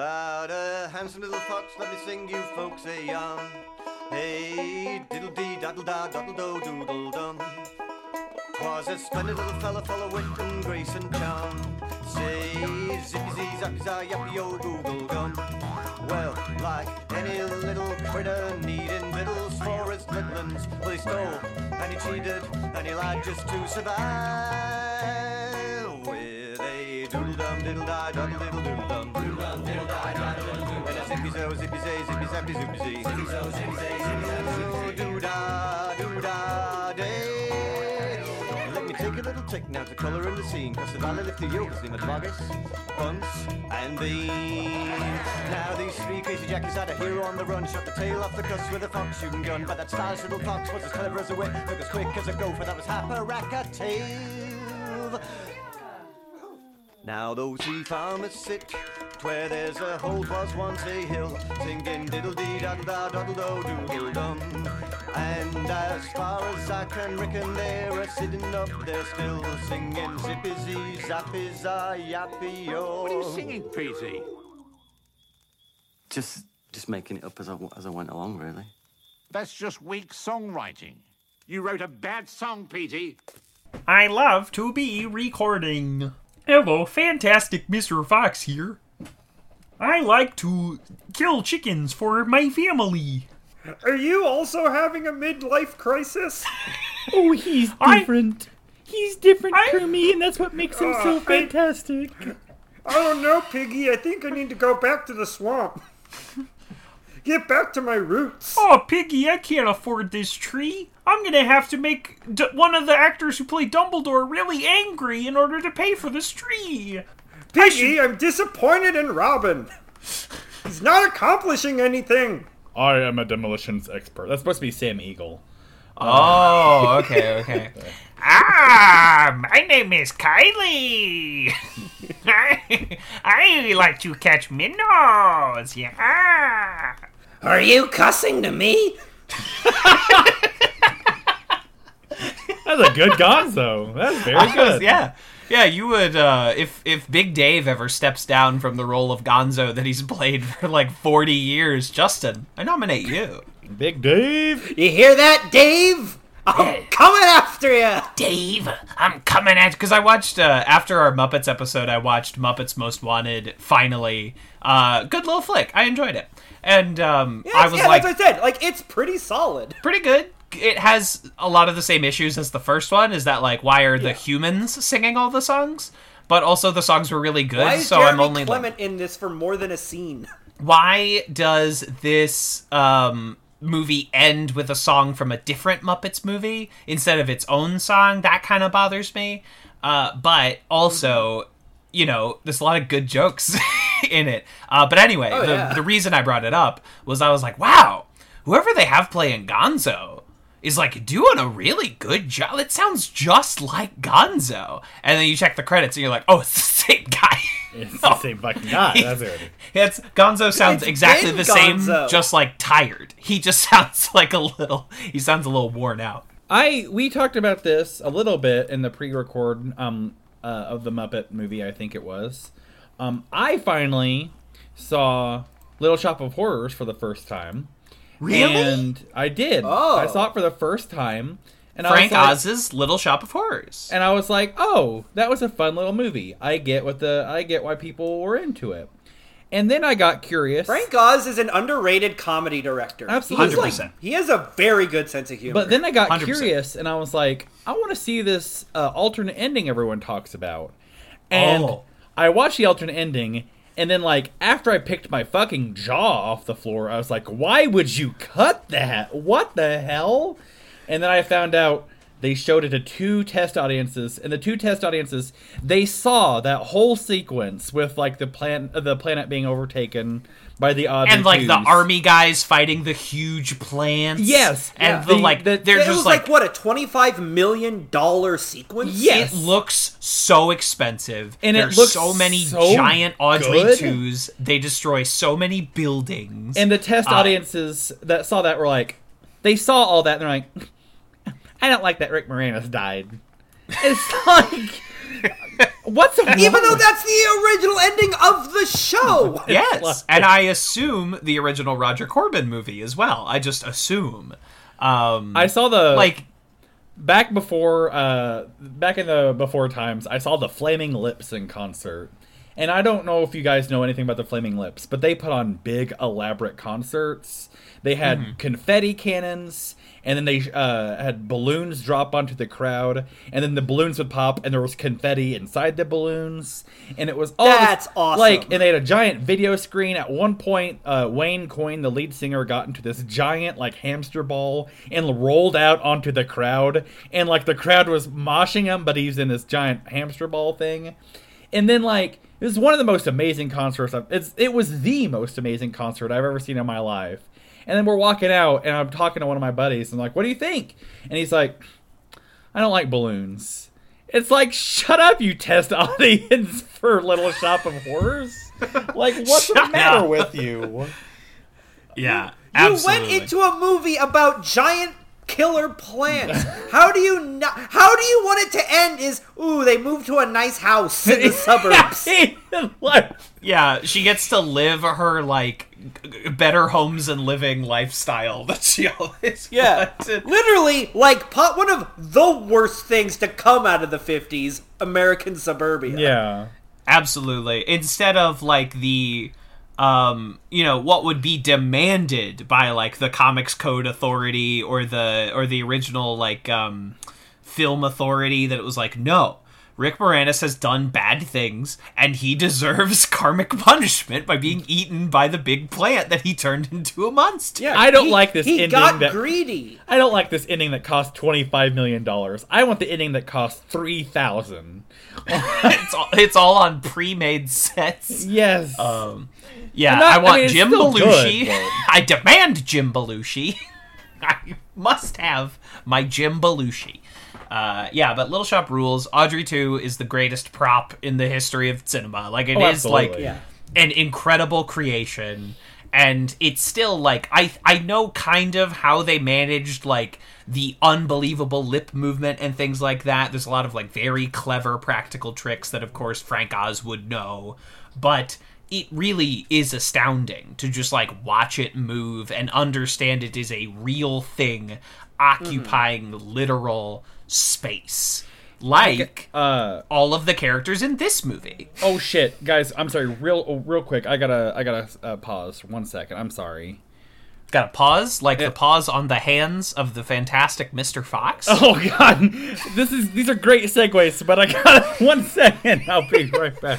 About a handsome little fox, let me sing you folks a yarn. Hey, diddle dee daddle da daddle do doodle dum. Was a splendid little fella full of wit and grace and charm. Say zippy zee zappy za yappy yo google gum. Well, like any little critter needing victuals for his littlins, well he stole and he cheated and he lied just to survive. With a doodle dum diddle die doodle diddle doodle zee zippy zo zippy zay zippy zappy zippy doo da doo da day. Let me take a little trick now to colour in the scene. Cause the valley lift the yokes in the boggis, Bunce, and beans. Now these three crazy jackies had a hero on the run. Shot the tail off the cuss with a fox shooting gun. But that stylish little fox was as clever as a whip. Took as quick as a gopher. That was Happarackatail. Now those three farmers sit where there's a hole was once a hill, singing diddle dee daddle da daddle do doodle dum. And as far as I can reckon, they're a sitting up there still, singing zippy zee zappy za yappy yo. What are you singing, Petey? Just, just making it up as I, as I went along, really. That's just weak songwriting. You wrote a bad song, Petey. I love to be recording. Hello, fantastic Mr. Fox here. I like to kill chickens for my family. Are you also having a midlife crisis? Oh, he's I- different. He's different I- for me, and that's what makes him Uh, so I- fantastic. I don't know, Piggy. I think I need to go back to the swamp. Get back to my roots. Oh, Piggy, I can't afford this tree. I'm gonna have to make D- one of the actors who play Dumbledore really angry in order to pay for this tree. Piggy, I'm disappointed in Robin. He's not accomplishing anything. I am a demolitions expert. That's supposed to be Sam Eagle. Oh, okay, okay. ah, my name is Kylie. I, I like to catch minnows. Yeah. Are you cussing to me? That's a good Gonzo. That's very good. yeah. Yeah, you would uh if if Big Dave ever steps down from the role of Gonzo that he's played for like 40 years, Justin, I nominate you. Big Dave. You hear that, Dave? I'm coming after you. Dave, I'm coming at cuz I watched uh after our Muppets episode, I watched Muppets Most Wanted finally. Uh good little flick. I enjoyed it. And um I was yeah, like that's what I said. Like, it's pretty solid. pretty good. It has a lot of the same issues as the first one. Is that like why are the humans singing all the songs? But also the songs were really good, so Jeremy I'm only like, in this for more than a scene? why does this um, movie end with a song from a different Muppets movie instead of its own song? That kind of bothers me. Uh, but also, you know, there's a lot of good jokes in it. Uh, but anyway, the, yeah. the reason I brought it up was I was like, wow, whoever they have playing Gonzo is like doing a really good job. It sounds just like Gonzo. And then you check the credits and you're like, oh, it's the same guy. It's the same fucking guy. That's it. It's Gonzo sounds It's exactly been the same, just like tired. He just sounds like a little. He sounds a little worn out. I we talked about this a little bit in the pre-record um uh, of the Muppet movie. I think it was. Um, I finally saw Little Shop of Horrors for the first time. Really? And I did. Oh. I saw it for the first time. And Frank I was like, Oz's Little Shop of Horrors. and I was like, "Oh, that was a fun little movie. I get what the I get why people were into it." And then I got curious. Frank Oz is an underrated comedy director. Absolutely. Like- 100%. he has a very good sense of humor. But then I got 100%. curious, and I was like, I want to see this uh, alternate ending everyone talks about. And Oh. I watched the alternate ending, and then like after I picked my fucking jaw off the floor, I was like, why would you cut that? What the hell? And then I found out they showed it to two test audiences, and the two test audiences they saw that whole sequence with like the plan the planet being overtaken by the odds and like the army guys fighting the huge plants. Yes, and yeah. the, The- like the- they're it just was like, like, what a twenty-five million dollar sequence. Yes. It looks so expensive, And it looks so many so giant Audrey good. twos. They destroy so many buildings. And the test Uh, audiences that saw that were like, they saw all that and they're like, I don't like that Rick Moranis died. It's like, What's the Even though that's the original ending of the show. Yes, and I assume the original Roger Corman movie as well. I just assume. Um, I saw the like back before uh back in the before times i saw the flaming lips in concert and i don't know if you guys know anything about the flaming lips but they put on big elaborate concerts they had confetti cannons and then they uh, had balloons drop onto the crowd and then the balloons would pop and there was confetti inside the balloons and it was all this- That's awesome. like and they had a giant video screen. At one point uh, wayne coyne the lead singer got into this giant like hamster ball and rolled out onto the crowd and like the crowd was moshing him but he's in this giant hamster ball thing. And then like it was one of the most amazing concerts I've, it's it was the most amazing concert i've ever seen in my life and then we're walking out and i'm talking to one of my buddies and I'm like what do you think and he's like i don't like balloons it's like shut up you test audience for little shop of horrors like what's the matter up. with you yeah, You absolutely. went into a movie about giant killer plants. How do you not? How do you want it to end? Is ooh, they moved to a nice house in the suburbs. like, yeah, she gets to live her like better homes and living lifestyle that she always Yeah, wanted. literally, like pot one of the worst things to come out of the '50s, American suburbia. yeah Absolutely. Instead of like the um you know what would be demanded by like the comics code authority or the or the original like um film authority that it was like no Rick Moranis has done bad things and he deserves karmic punishment by being eaten by the big plant that he turned into a monster. Yeah, I don't he- like this He ending got that- greedy. I don't like this ending that cost twenty five million dollars. I want the ending that cost three thousand. it's all, it's all on pre-made sets. Yes. Um, yeah, And that- I want I mean, Jim Belushi. good, I demand Jim Belushi. I must have my Jim Belushi. Uh, yeah, but Little Shop rules. Audrey 2 is the greatest prop in the history of cinema. Like, it Oh, is like. Yeah. an incredible creation. And it's still like I I know kind of how they managed like the unbelievable lip movement and things like that. There's a lot of like very clever practical tricks that of course Frank Oz would know, but it really is astounding to just like watch it move and understand it is a real thing occupying literal space. Like uh all of the characters in this movie. oh shit, guys! I'm sorry. Real oh, real quick. I gotta I gotta uh, pause one second. I'm sorry. Got to pause, like the pause on the hands of the fantastic Mr. Fox. Oh god, this is these are great segues, but I got one second. I'll be right back.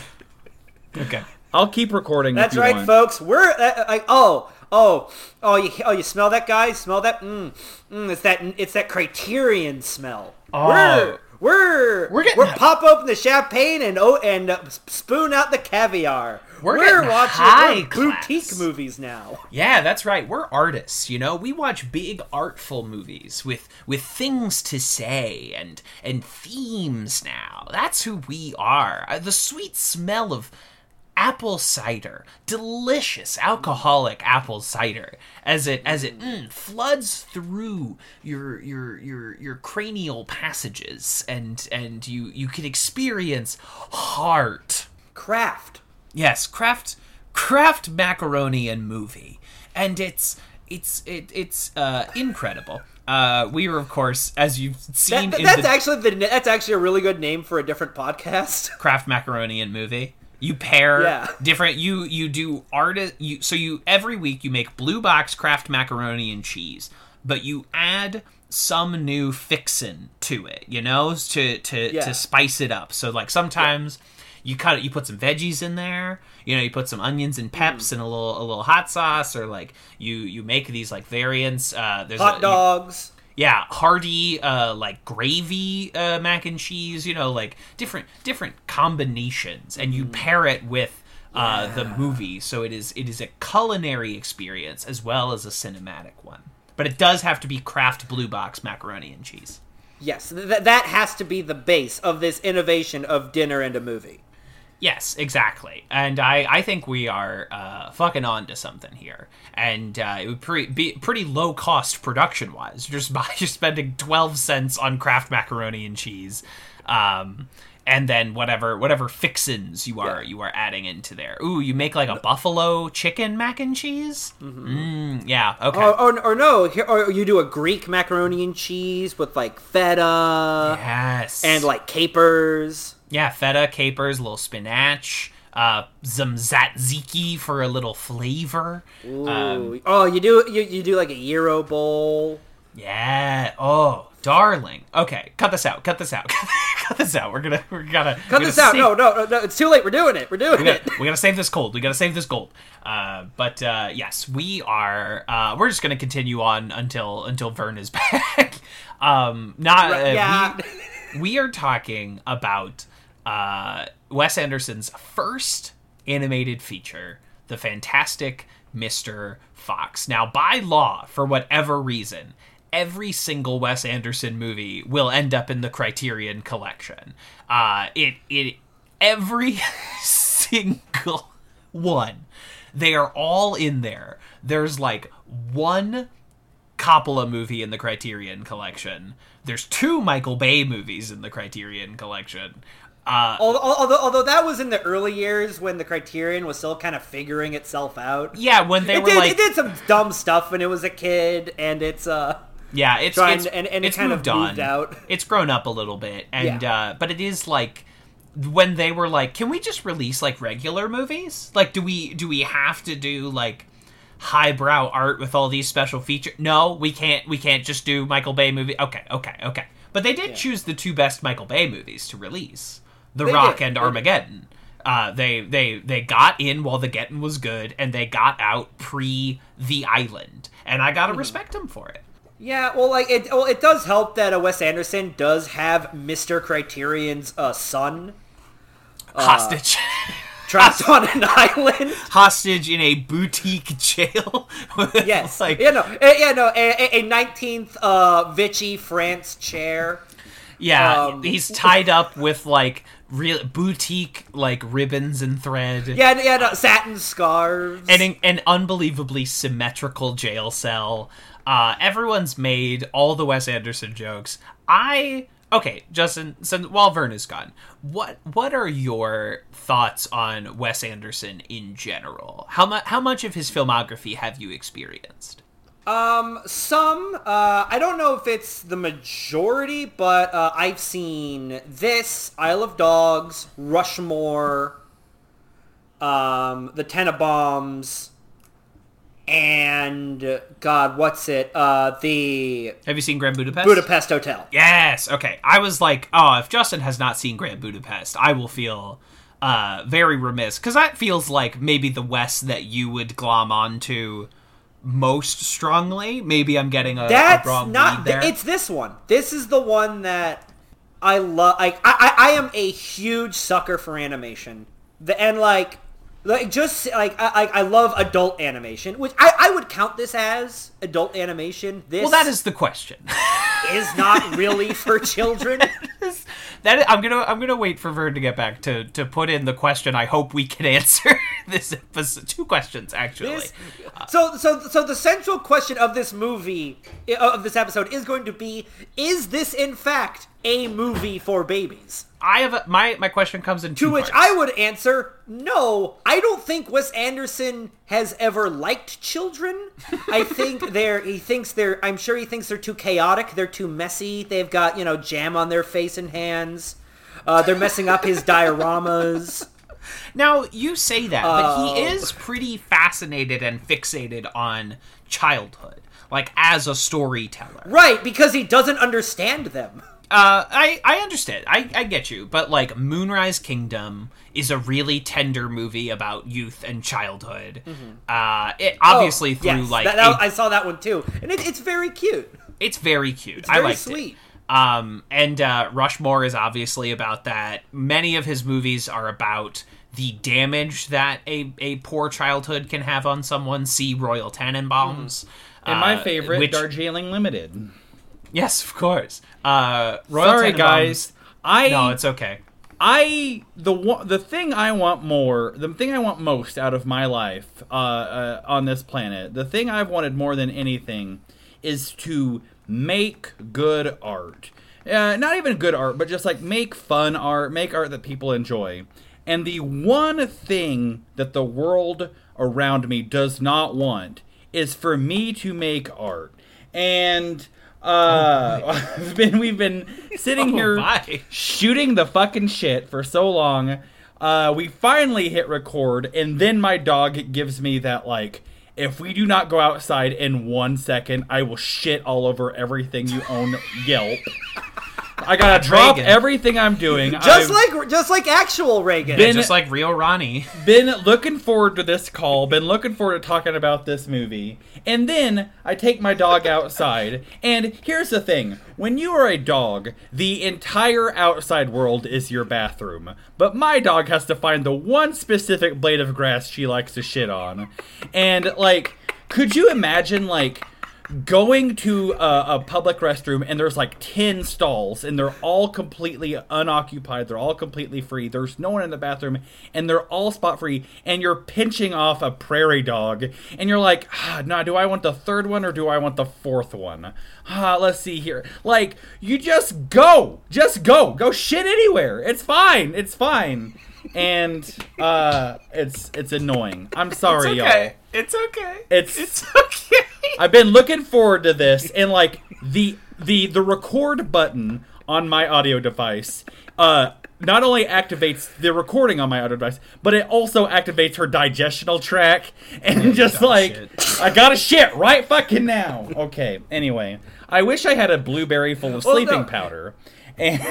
Okay. I'll keep recording. That's if you right, want. folks. We're uh, like oh oh oh you oh you smell that guy? Smell that? Mm, mm, it's that it's that Criterion smell. We're we're We're getting we're pop open the champagne and oh and uh, spoon out the caviar. We're We're, watching high boutique movies now. Yeah, that's right. We're artists, you know. We watch big artful movies with with things to say and and themes now. That's who we are. Uh, The sweet smell of apple cider, delicious alcoholic apple cider, as it as it mm, floods through your your your your cranial passages, and and you you can experience heart. Craft. Yes, craft craft macaroni and movie, and it's it's it, it's uh, incredible. Uh, we were, of course, as you've seen That, in that's the actually the that's actually a really good name for a different podcast. Craft macaroni and movie. You pair Yeah. different. You you do artist. You so you every week you make blue box Kraft macaroni and cheese, but you add some new fixin to it. You know, to to Yeah. to spice it up. So like sometimes. You cut it. You put some veggies in there. You know, you put some onions and peps Mm. and a little a little hot sauce, or like you you make these like variants. Uh, there's a, Hot you- dogs. Yeah hearty uh like gravy uh mac and cheese you know like different different combinations. And you pair it with uh the movie. So it is it is a culinary experience as well as a cinematic one. But it does have to be kraft blue box macaroni and cheese. Yes, th- that has to be the base of this innovation of dinner and a movie. Yes, exactly. And I, I think we are uh, fucking on to something here. And uh, it would pre- be pretty low cost production wise, just by just spending 12 cents on Kraft macaroni and cheese. Um, and then whatever whatever fixins you are you are adding into there. Ooh, you make like a buffalo chicken mac and cheese. Mm, yeah, okay. Or, or, or no, here- or you do a Greek macaroni and cheese with like feta yes, and like capers. Yeah, feta, capers, a little spinach, uh, some tzatziki for a little flavor. Um, oh, you do you, you do like a gyro bowl. Yeah. Oh, darling. Okay, cut this out. Cut this out. cut this out. We're gonna. We're gonna. Cut this out. No, no, no, no, it's too late. We're doing it. We're doing We it. gotta, we gotta save this gold. We gotta save this gold. Uh, but uh, yes, we are. Uh, we're just gonna continue on until until Vern is back. um, not. Uh, yeah. we, we are talking about uh, Wes Anderson's first animated feature, The Fantastic Mr. Fox. Now, by law, for whatever reason, every single Wes Anderson movie will end up in the Criterion collection. Uh, it it every single one. They are all in there. There's like one Coppola movie in the Criterion collection. There's two Michael Bay movies in the Criterion collection. Uh, Although, although, that was in the early years when the Criterion was still kind of figuring itself out. yeah, when they It were did, like, it did some dumb stuff when it was a kid, and it's uh, yeah, it's trying it's, and- and it it's kind of moved on. out. It's grown up a little bit, and Yeah. uh, but it is like when they were like, can we just release like regular movies? Like, do we do we have to do like highbrow art with all these special features? No, we can't. We can't just do Michael Bay movie. Okay, okay, okay. But they did choose the two best Michael Bay movies to release: The They Rock did, and. Armageddon. Uh, they they they got in while the getting was good, and they got out pre The Island, and I gotta respect them for it. yeah. Well, like it, well, it does help that uh, Wes Anderson does have Mister Criterion's uh, son Hostage. trapped on an island. hostage in a boutique jail. Yes, like you know, uh, yeah, no, a nineteenth uh, Vichy France chair. yeah, um, he's tied up with like real boutique like ribbons and thread. Yeah, yeah, no, satin scarves. and an, unbelievably symmetrical jail cell. Uh, everyone's made all the Wes Anderson jokes. I okay, Justin. Since while Vern is gone, what what are your thoughts on Wes Anderson in general? How much how much of his filmography have you experienced? Um, some. Uh, I don't know if it's the majority, but uh, I've seen this, Isle of Dogs, Rushmore, um, The Tenenbaums, and God, what's it? Uh, the Have you seen Grand Budapest? Budapest Hotel. Yes. Okay. I was like, oh, if Justin has not seen Grand Budapest, I will feel uh, very remiss because that feels like maybe the Wes that you would glom onto most strongly. Maybe I'm getting a, a That's wrong not. there. It's this one. This is the one that I love. Like I, I, I am a huge sucker for animation. The and like, like just like I, I I love adult animation, which I, I would count this as adult animation. This well, that is the question. is not really for children. that I'm gonna I'm gonna wait for Vern to get back to to put in the question. I hope we can answer this episode. Two questions actually. This, so so so the central question of this movie uh, of this episode is going to be: Is this in fact a movie for babies? I have a, my my question comes in two To which parts. I would answer, no. I don't think Wes Anderson has ever liked children. I think they're he thinks they're I'm sure he thinks they're too chaotic, they're too messy. They've got, you know, jam on their face and hands. Uh, they're messing up his dioramas. Now you say that, but Oh. he is pretty fascinated and fixated on childhood, like as a storyteller. Right, because he doesn't understand them. Uh, I I understand. I I get you, but like Moonrise Kingdom is a really tender movie about youth and childhood. Uh, it obviously Oh, through yes, like that- that- a- I saw that one too. And it, it's very cute. it's very cute. very I like sweet. it. Um, and uh, Rushmore is obviously about that. Many of his movies are about the damage that a, a poor childhood can have on someone. See Royal Tenenbaums. And my uh, favorite, which- Darjeeling Limited. Yes, of course. Uh, Royal Sorry, guys. I No, it's okay. I the the thing I want more, the thing I want most out of my life uh, uh, on this planet, the thing I've wanted more than anything is to make good art. uh, not even good art, but just like make fun art, make art that people enjoy. And the one thing that the world around me does not want is for me to make art. And uh, we've been we've been sitting here my. shooting the fucking shit for so long. Uh, we finally hit record, and then my dog gives me that like. If we do not go outside in one second, I will shit all over everything you own. Yelp. I gotta drop Reagan. everything I'm doing. Just I've like just like actual Reagan. Been- Just like real Ronnie. been looking forward to this call. Been looking forward to talking about this movie. And then I take my dog outside. And here's the thing: when you are a dog, the entire outside world is your bathroom. But my dog has to find the one specific blade of grass she likes to shit on. And like, could you imagine like? Going to a, a public restroom and there's like 10 stalls and they're all completely unoccupied they're all completely free there's no one in the bathroom and they're all spot free and you're pinching off a prairie dog and you're like ah, nah do i want the third one or do i want the fourth one? Ah, let's see here. Like you just go just go go shit anywhere. It's fine it's fine. And uh it's it's annoying. I'm sorry y'all. It's okay. It's- it's okay. I've been looking forward to this, and like the the the record button on my audio device, uh, not only activates the recording on my audio device, but it also activates her digestional track, and just like shit. I gotta shit right fucking now. Okay. Anyway, I wish I had a blueberry full of Well, sleeping no. powder, and.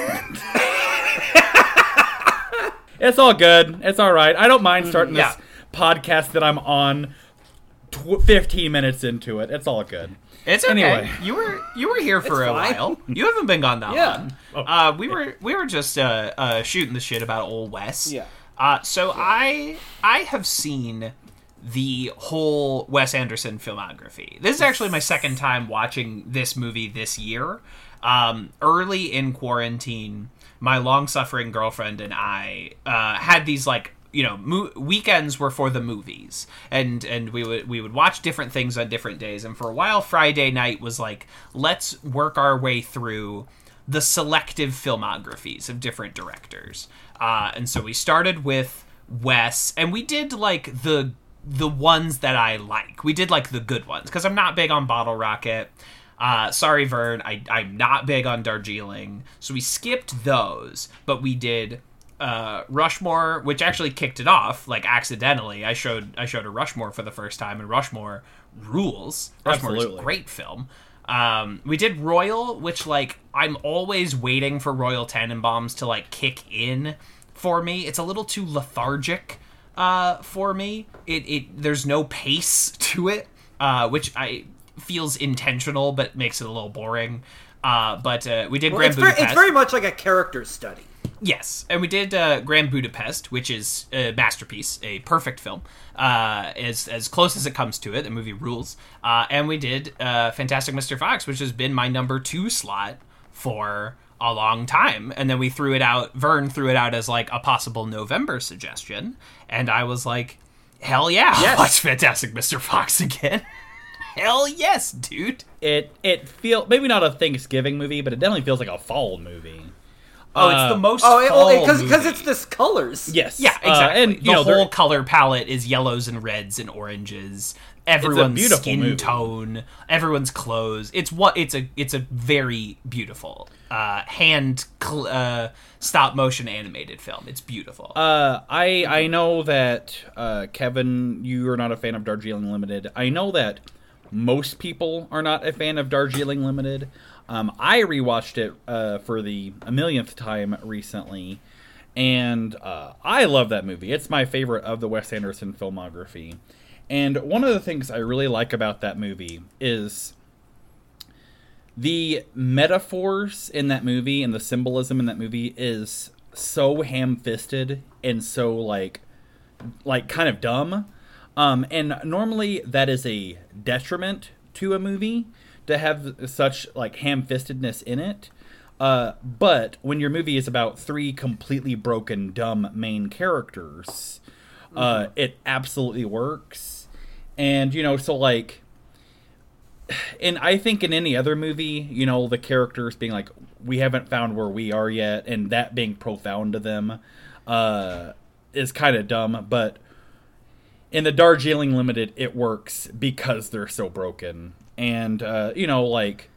It's all good. It's all right. I don't mind starting Yeah. this podcast that I'm on tw- 15 minutes into it. It's all good. It's okay. Anyway. you were you were here for It's a fine. while. You haven't been gone that Yeah. long. Uh, we were we were just uh, uh, shooting the shit about old Wes. Yeah. Uh, so I I have seen the whole Wes Anderson filmography. This is actually my second time watching this movie this year. Um, early in quarantine, my long-suffering girlfriend and I uh, had these like you know mo- weekends were for the movies. And and we would we would watch different things on different days. And for a while friday night was like let's work our way through the selective filmographies of different directors. Uh, and so we started with wes. And we did like the the ones that i like. We did like the good ones because i'm not big on bottle rocket. Uh, sorry, Vern. I, I'm not big on Darjeeling, so we skipped those, but we did uh, Rushmore, which actually kicked it off, like accidentally. I showed I showed a Rushmore for the first time, and Rushmore rules. Rushmore is a great film. Um, we did Royal, which like I'm always waiting for Royal Tenenbaums to like kick in for me. It's a little too lethargic uh, for me. It, it there's no pace to it, uh, which I feels intentional, but makes it a little boring. Uh, but uh, we did Well, Grand it's, very, Budapest. it's very much like a character study. Yes, and we did uh, Grand Budapest, which is a masterpiece, a perfect film, uh, as as close as it comes to it. The movie rules. Uh, and we did uh, Fantastic Mr. Fox, which has been my number two slot for a long time. And then we threw it out. Vern threw it out as like a possible November suggestion, and I was like, "Hell yeah, Yes. watch Fantastic Mr. Fox again." Hell yes, dude. It it feel maybe not a Thanksgiving movie, but it definitely feels like a fall movie. Oh, Uh, it's the most Oh, fall because because movie. it's this colors. Yes. Yeah, Uh, exactly. and the know, whole color palette is yellows and reds and oranges. Everyone's beautiful skin movie. tone, everyone's clothes. It's what it's a it's a very beautiful uh, hand cl- uh, stop motion animated film. It's beautiful. Uh, I I know that uh, Kevin, you are not a fan of Darjeeling Limited. I know that most people are not a fan of Darjeeling Limited. Um, I rewatched it uh, for the a millionth time recently, and uh, I love that movie. It's my favorite of the Wes Anderson filmography. And one of the things I really like about that movie is the metaphors in that movie and the symbolism in that movie is so ham-fisted and so like like kind of dumb um and normally that is a detriment to a movie to have such like ham-fistedness in it. Uh but when your movie is about three completely broken dumb main characters uh it absolutely works. And you know so like and I think in any other movie, you know, the characters being like, "We haven't found where we are yet," and that being profound to them, uh, is kind of dumb. But in the Darjeeling Limited, it works because they're so broken, and uh, you know, like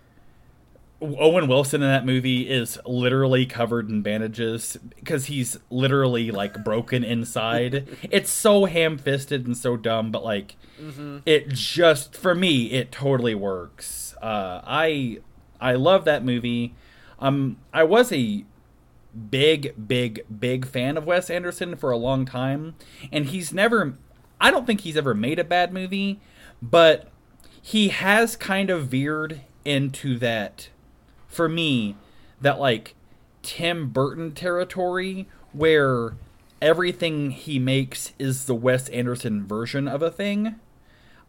Owen Wilson in that movie is literally covered in bandages because he's literally like broken inside. it's so ham-fisted and so dumb, but like it just for me it totally works. Uh, I I love that movie. Um, I was a big, big, big fan of Wes Anderson for a long time, and he's never. I don't think he's ever made a bad movie, but he has kind of veered into that for me that like Tim Burton territory where everything he makes is the Wes Anderson version of a thing.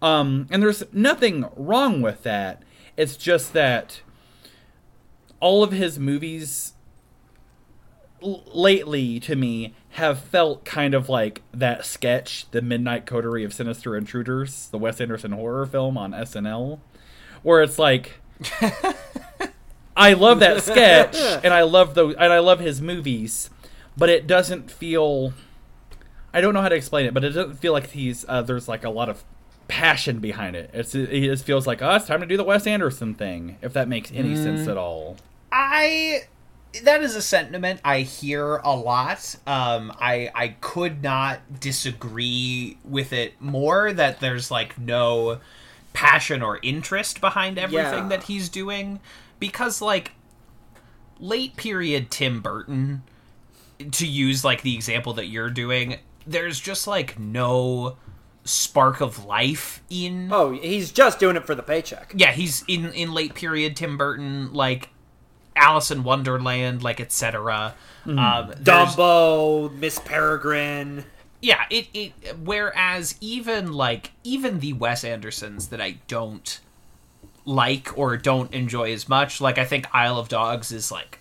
Um and there's nothing wrong with that. It's just that all of his movies l- lately to me have felt kind of like that sketch, The Midnight Coterie of Sinister Intruders, the Wes Anderson horror film on SNL, where it's like I love that sketch and I love those and I love his movies, but it doesn't feel I don't know how to explain it, but it doesn't feel like he's uh, there's like a lot of passion behind it. It's it just feels like, "Oh, it's time to do the Wes Anderson thing," if that makes any sense at all. I that is a sentiment I hear a lot. Um, I I could not disagree with it more. That there's like no passion or interest behind everything Yeah. that he's doing, because like late period Tim Burton, to use like the example that you're doing, there's just like no spark of life in Oh, he's just doing it for the paycheck. yeah, he's in in late period Tim Burton, like Alice in Wonderland, like etc. Um, there's- Dumbo, Miss Peregrine. yeah, it it. Whereas even like even the Wes Andersons that I don't like or don't enjoy as much, like I think Isle of Dogs is like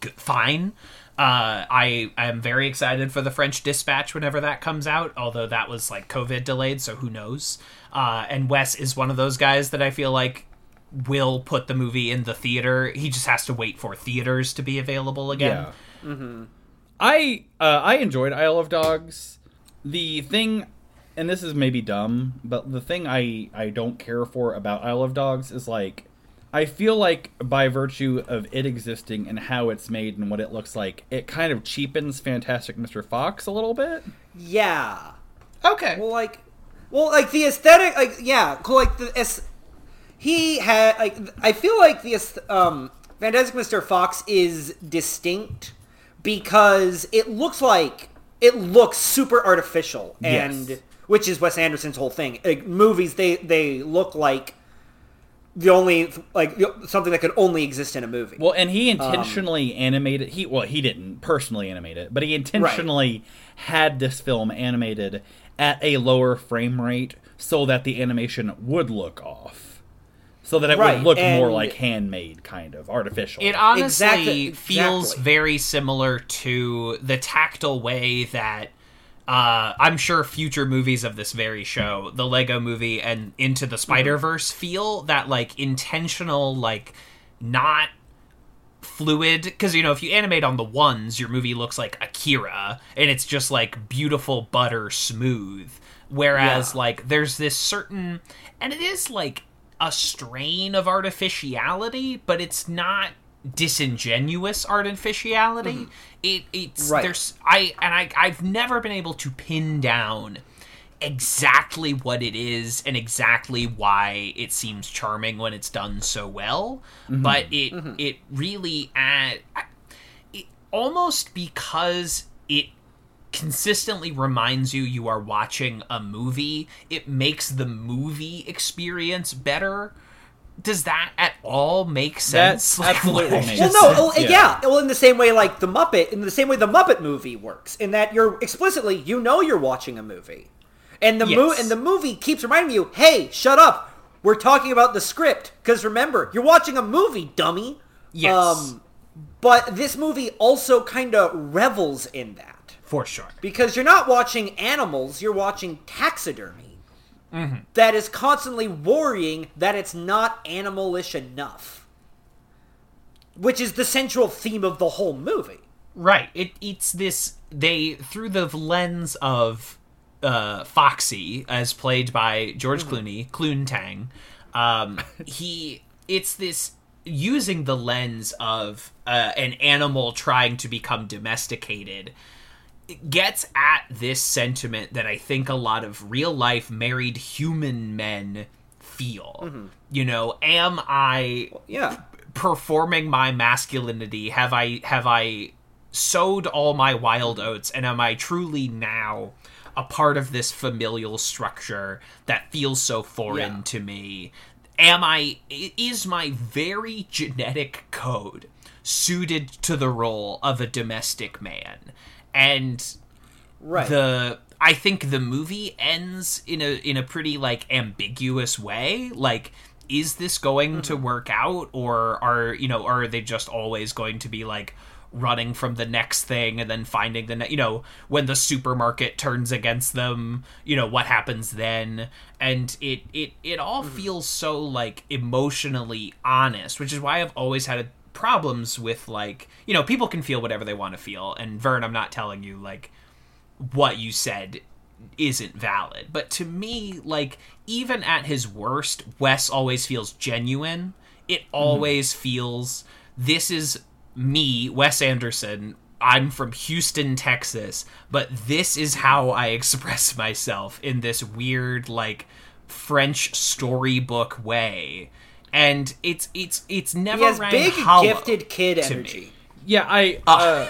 g- fine. Uh, I I am very excited for the French Dispatch whenever that comes out. Although that was like COVID delayed, so who knows? Uh, and Wes is one of those guys that I feel like will put the movie in the theater. He just has to wait for theaters to be available again. I uh, I enjoyed Isle of Dogs. The thing, and this is maybe dumb, but the thing I I don't care for about Isle of Dogs is like I feel like by virtue of it existing and how it's made and what it looks like, it kind of cheapens Fantastic Mr. Fox a little bit. Yeah. Okay. Well, like, well, like the aesthetic, like, yeah, like the as he had, like, I feel like the um, Fantastic Mr. Fox is distinct because it looks like it looks super artificial, and Yes. which is Wes Anderson's whole thing. Like, movies, they they look like the only like something that could only exist in a movie. Well, and he intentionally animated. He well, he didn't personally animate it, but he intentionally had this film animated at a lower frame rate so that the animation would look off, so that it Right, would look more like handmade, kind of artificial. It honestly Exactly- feels exactly. very similar to the tactile way that uh, I'm sure future movies of this very show, the Lego movie and Into the Spider Verse, feel that like intentional, like not fluid because you know if you animate on the ones your movie looks like akira and it's just like beautiful butter smooth whereas Yeah. like there's this certain and it is like a strain of artificiality but it's not disingenuous artificiality. Mm-hmm. It it's Right. there's i and i i've never been able to pin down exactly what it is and exactly why it seems charming when it's done so well mm-hmm. but it mm-hmm. it really add I- it, almost because it consistently reminds you you are watching a movie it makes the movie experience better does that at all make sense That absolutely what- makes Well, sense. no, well, Yeah. yeah. Well, in the same way, like the Muppet, in the same way the Muppet movie works, in that you're explicitly, you know, you're watching a movie, and the mo- Yes. and the movie keeps reminding you, "Hey, shut up! We're talking about the script." Because remember, you're watching a movie, dummy. Yes. Um, but this movie also kind of revels in that for sure because you're not watching animals, you're watching taxidermy. that is constantly worrying that it's not animalish enough. Which is the central theme of the whole movie. Right. It it's this they through the lens of uh Foxy as played by George Clooney, Cloontang. Um he it's this using the lens of uh, an animal trying to become domesticated it gets at this sentiment that I think a lot of real life married human men feel. Mm-hmm. You know, am I Yeah. performing my masculinity have i have i sowed all my wild oats and am i truly now a part of this familial structure that feels so foreign Yeah. to me am i- is my very genetic code suited to the role of a domestic man and Right. the I think the movie ends in a in a pretty like ambiguous way. Like, is this going to mm-hmm. work out, or are you know are they just always going to be like running from the next thing and then finding the ne- you know when the supermarket turns against them you know what happens then and it it it all mm-hmm. feels so like emotionally honest which is why i've always had problems with like you know people can feel whatever they want to feel and vern i'm not telling you like what you said isn't valid. But to me, like, even at his worst, Wes always feels genuine. It mhm. always feels this is me, Wes Anderson. I'm from Houston, Texas, but this is how I express myself in this weird, like, French storybook way. And it's it's it's never He has rang big hollow gifted kid to me. energy. Yeah, I uh,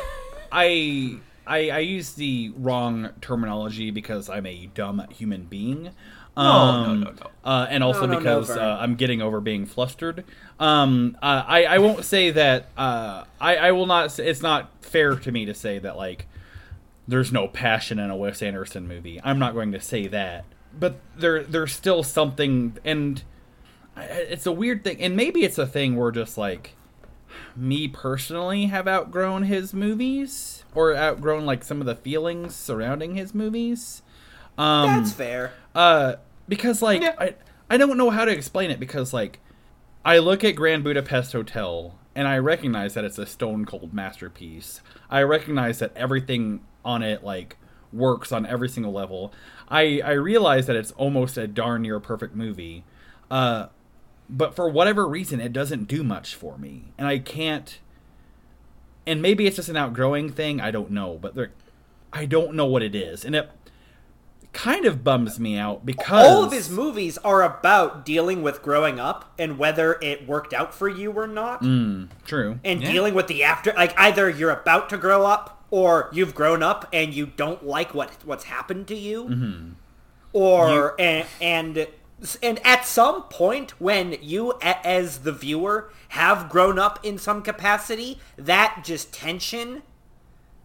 I I I use the wrong terminology because I'm a dumb human being. No, no, no, no. Uh, and also No, no, no, because Vern. uh, I'm getting over being flustered. Um, uh, I I won't say that. Uh, I I will not. Say, it's not fair to me to say that like there's no passion in a Wes Anderson movie. I'm not going to say that, but there there's still something, and I- it's a weird thing. And maybe it's a thing where just like me personally have outgrown his movies or outgrown like some of the feelings surrounding his movies. Um, That's fair. uh, because like I I don't know how to explain it because like I look at Grand Budapest Hotel and I recognize that it's a stone cold masterpiece. I recognize that everything on it like works on every single level. I I realize that it's almost a darn near perfect movie. Uh but for whatever reason it doesn't do much for me. And I can't and maybe it's just an outgrowing thing, I don't know, but there I don't know what it is. And it kind of bums me out because All of his movies are about dealing with growing up and whether it worked out for you or not, hmm, true. and dealing with the after. Like either you're about to grow up or you've grown up and you don't like what what's happened to you, mm-hmm. or and and and at some point when you as the viewer have grown up in some capacity, that just tension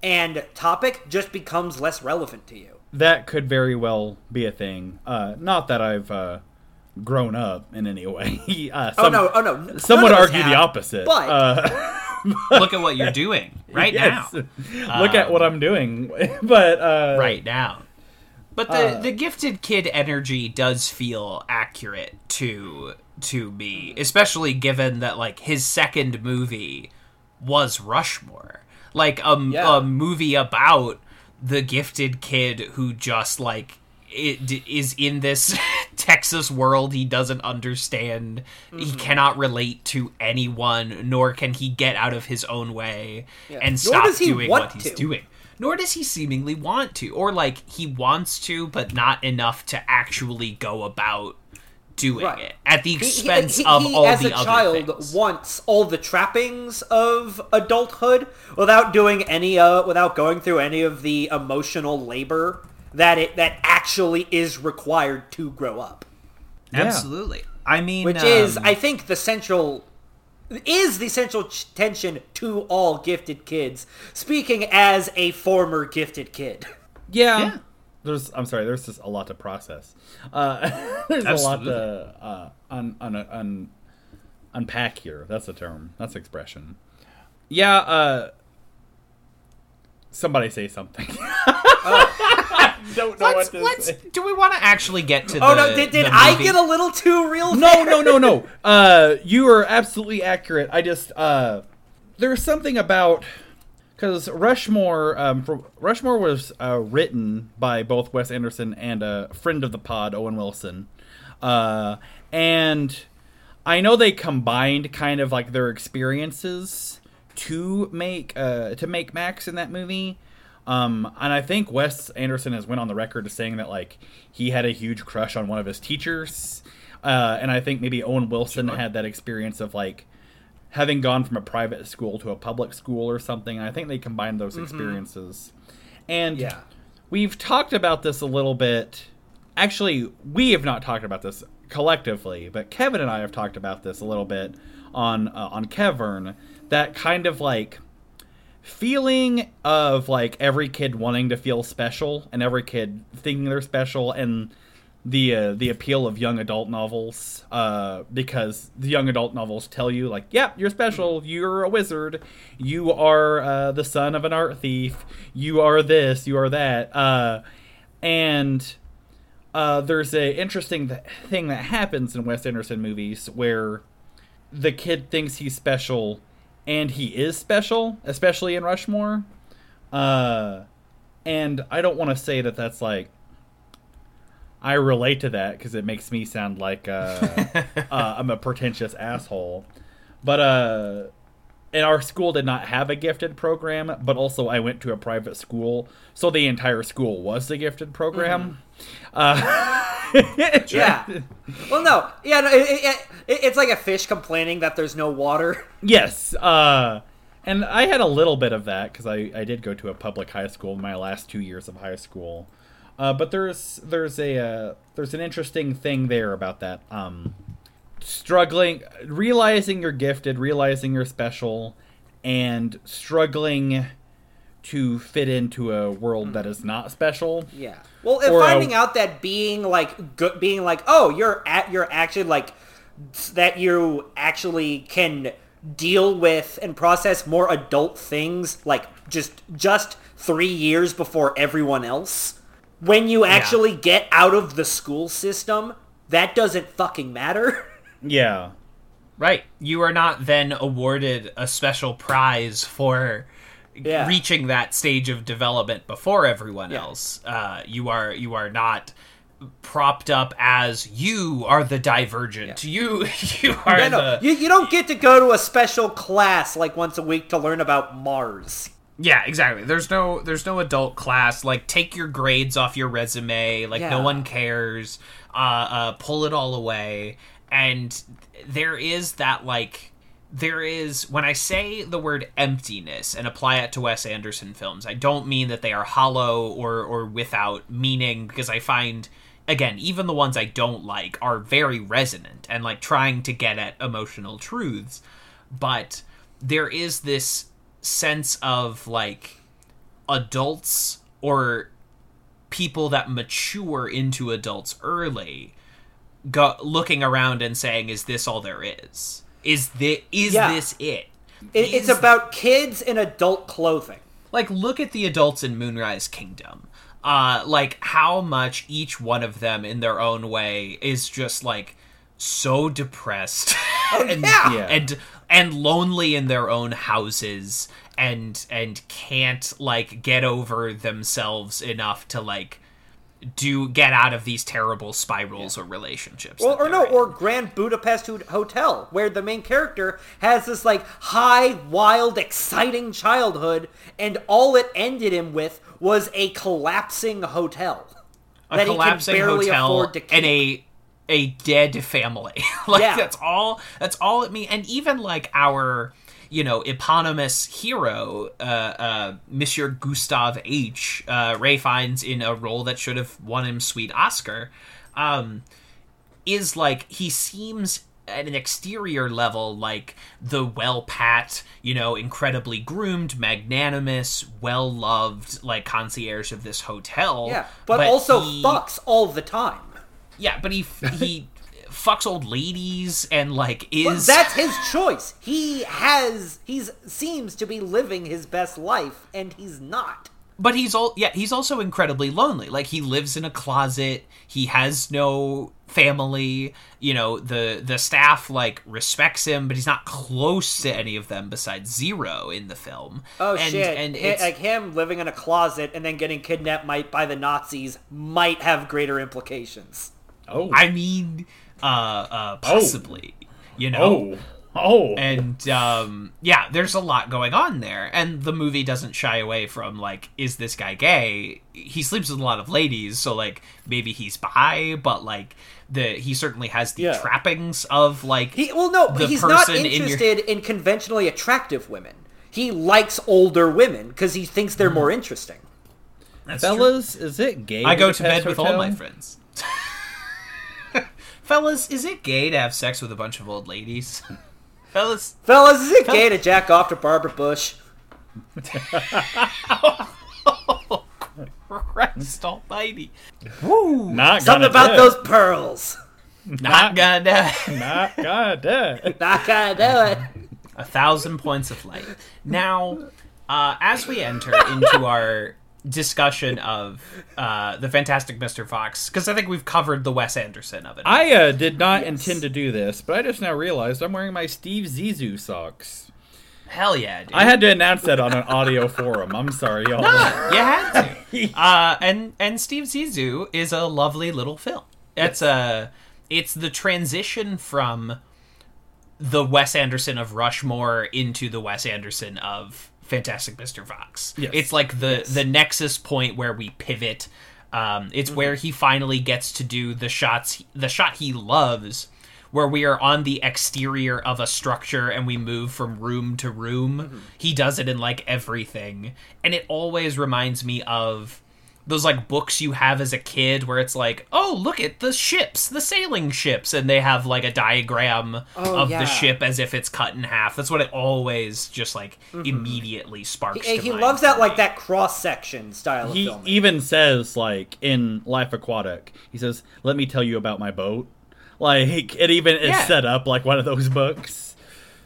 and topic just becomes less relevant to you. that could very well be a thing. Uh, not that I've uh, grown up in any way. uh, Oh no! Oh no! Some none would of us argue the opposite. But uh, Look at what you're doing right yes. now. Look at what I'm doing. but uh, right now. But the the gifted kid energy does feel accurate to to me, especially given that like his second movie was Rushmore, like a, Yeah. a movie about the gifted kid who just like it d- is in this Texas world he doesn't understand. Mm-hmm. He cannot relate to anyone, nor can he get out of his own way and Nor stop doing what he's doing nor does he seemingly want to or like he wants to but not enough to actually go about doing Right. it at the he, he- expense he- of he, all as the a other child, things. wants all the trappings of adulthood without doing any, uh, without going through any of the emotional labor that it that actually is required to grow up. absolutely i mean Which is, um, I think, the central is the central ch- tension to all gifted kids. Speaking as a former gifted kid. yeah, Yeah. There's. I'm sorry. There's just a lot to process. Uh, there's a lot to uh, un, un, un, unpack here. That's a term. That's expression. Yeah. Uh, somebody say something. Don't know Let's, what to say. Do we want to actually get to? Oh the, no! Did, did I get a little too real? No, no, no, no. Uh, you are absolutely accurate. I just uh, there's something about because Rushmore, um, for, Rushmore was uh, written by both Wes Anderson and a friend of the pod, Owen Wilson, uh, and I know they combined kind of like their experiences to make uh, to make Max in that movie. Um, and I think Wes Anderson has went on the record as saying that like he had a huge crush on one of his teachers, uh, and I think maybe Owen Wilson had that experience of like having gone from a private school to a public school or something. And I think they combined those experiences, and Yeah. we've talked about this a little bit. Actually, we have not talked about this collectively, but Kevin and I have talked about this a little bit on uh, on Kevern. That kind of like feeling of like every kid wanting to feel special and every kid thinking they're special and the uh, the appeal of young adult novels uh, because the young adult novels tell you like yeah you're special. You're a wizard. You are uh, the son of an art thief. You are this. You are that. Uh, and uh, there's a interesting th- thing that happens in Wes Anderson movies where the kid thinks he's special and he is special, especially in Rushmore. Uh, and I don't want to say that that's like I relate to that because it makes me sound like uh, uh, I'm a pretentious asshole. But uh, and our school did not have a gifted program, but also I went to a private school, so the entire school was the gifted program. Uh, Yeah. Well, no. Yeah. No, it, it, it, it's like a fish complaining that there's no water. Yes, uh, and I had a little bit of that because I, I did go to a public high school in my last two years of high school. Uh, but there's there's a uh, there's an interesting thing there about that. Um, struggling, realizing you're gifted, realizing you're special, and struggling to fit into a world that hmm. is not special. Yeah. Well, and Or a- finding out that being like good, being like, oh, you're at, you're actually like that you actually can deal with and process more adult things like just just three years before everyone else. When you actually get out of the school system, that doesn't fucking matter. Yeah. Right. You are not then awarded a special prize for Yeah. reaching that stage of development before everyone Yeah. else. Uh, you are you are not propped up as you are the divergent. You you are Yeah, no, the you, you don't get to go to a special class like once a week to learn about Mars. Yeah, exactly. There's no there's no adult class. Like take your grades off your resume. Like no one cares. Uh, uh, pull it all away. And there is that like there is when I say the word emptiness and apply it to Wes Anderson films, I don't mean that they are hollow or or without meaning because I find again, even the ones I don't like are very resonant and like trying to get at emotional truths. But there is this sense of like adults or people that mature into adults early go looking around and saying is this all there is is the is Yeah. this it It, it's about kids in adult clothing. like look at the adults in moonrise kingdom uh like how much each one of them in their own way is just like so depressed and, yeah. Yeah. and and lonely in their own houses and and can't like get over themselves enough to like do get out of these terrible spirals or relationships Well, or no, in. or Grand Budapest Hotel, where the main character has this like high, wild, exciting childhood, and all it ended him with was a collapsing hotel a that collapsing he can barely hotel afford to keep. and a a dead family. like Yeah. that's all that's all it means. And even like our you know eponymous hero, uh, uh, Monsieur Gustave H. Uh, Ralph Fiennes in a role that should have won him sweet Oscar. Um, is like he seems at an exterior level like the well pat you know incredibly groomed magnanimous well loved like concierge of this hotel yeah, but, also he- fucks all the time. yeah, but he he fucks old ladies and like is That's his choice. He has he's seems to be living his best life and he's not. but he's all yeah he's also incredibly lonely like he lives in a closet he has no family you know the the staff like respects him but he's not close to any of them besides zero in the film Oh and, shit! and Hi- it's, like him living in a closet and then getting kidnapped might by the Nazis might have greater implications. Oh. i mean uh uh possibly you know oh. Oh. and um yeah there's a lot going on there and the movie doesn't shy away from like is this guy gay he sleeps with a lot of ladies so like maybe he's bi but like the he certainly has the Yeah. trappings of like He well, no, but he's not person in your- interested in conventionally attractive women. He likes older women because he thinks they're more interesting. That's true. Is it gay? i go to bed with all my friends fellas is it gay to have sex with a bunch of old ladies fellas Fellas, is it gay to jack off to Barbara Bush? Christ almighty woo Not Something about do those pearls. not gonna do. it. Not gonna do it. Not gonna do it. a thousand points of light. Now, uh, as we enter into our discussion of uh, the Fantastic Mr. Fox, because I think we've covered the Wes Anderson of it. I uh, did not intend to do this, but I just now realized I'm wearing my Steve Zissou socks. Hell yeah, dude. I had to announce that on an audio forum. I'm sorry, y'all. you had to. Uh, and and Steve Zissou is a lovely little film. It's a it's the transition from the Wes Anderson of Rushmore into the Wes Anderson of Fantastic Mr. Fox. Yes. It's like the the nexus point where we pivot. Um, it's where he finally gets to do the shots, the shot he loves, where we are on the exterior of a structure and we move from room to room. He does it in like everything, and it always reminds me of those like books you have as a kid where it's like, oh, look at the ships, the sailing ships, and they have like a diagram of yeah. the ship as if it's cut in half. That's what it always just like immediately sparks. He, to he loves that like that cross section style of He filming. even says, like, in Life Aquatic, he says, Let me tell you about my boat. Like, it even is set up like one of those books.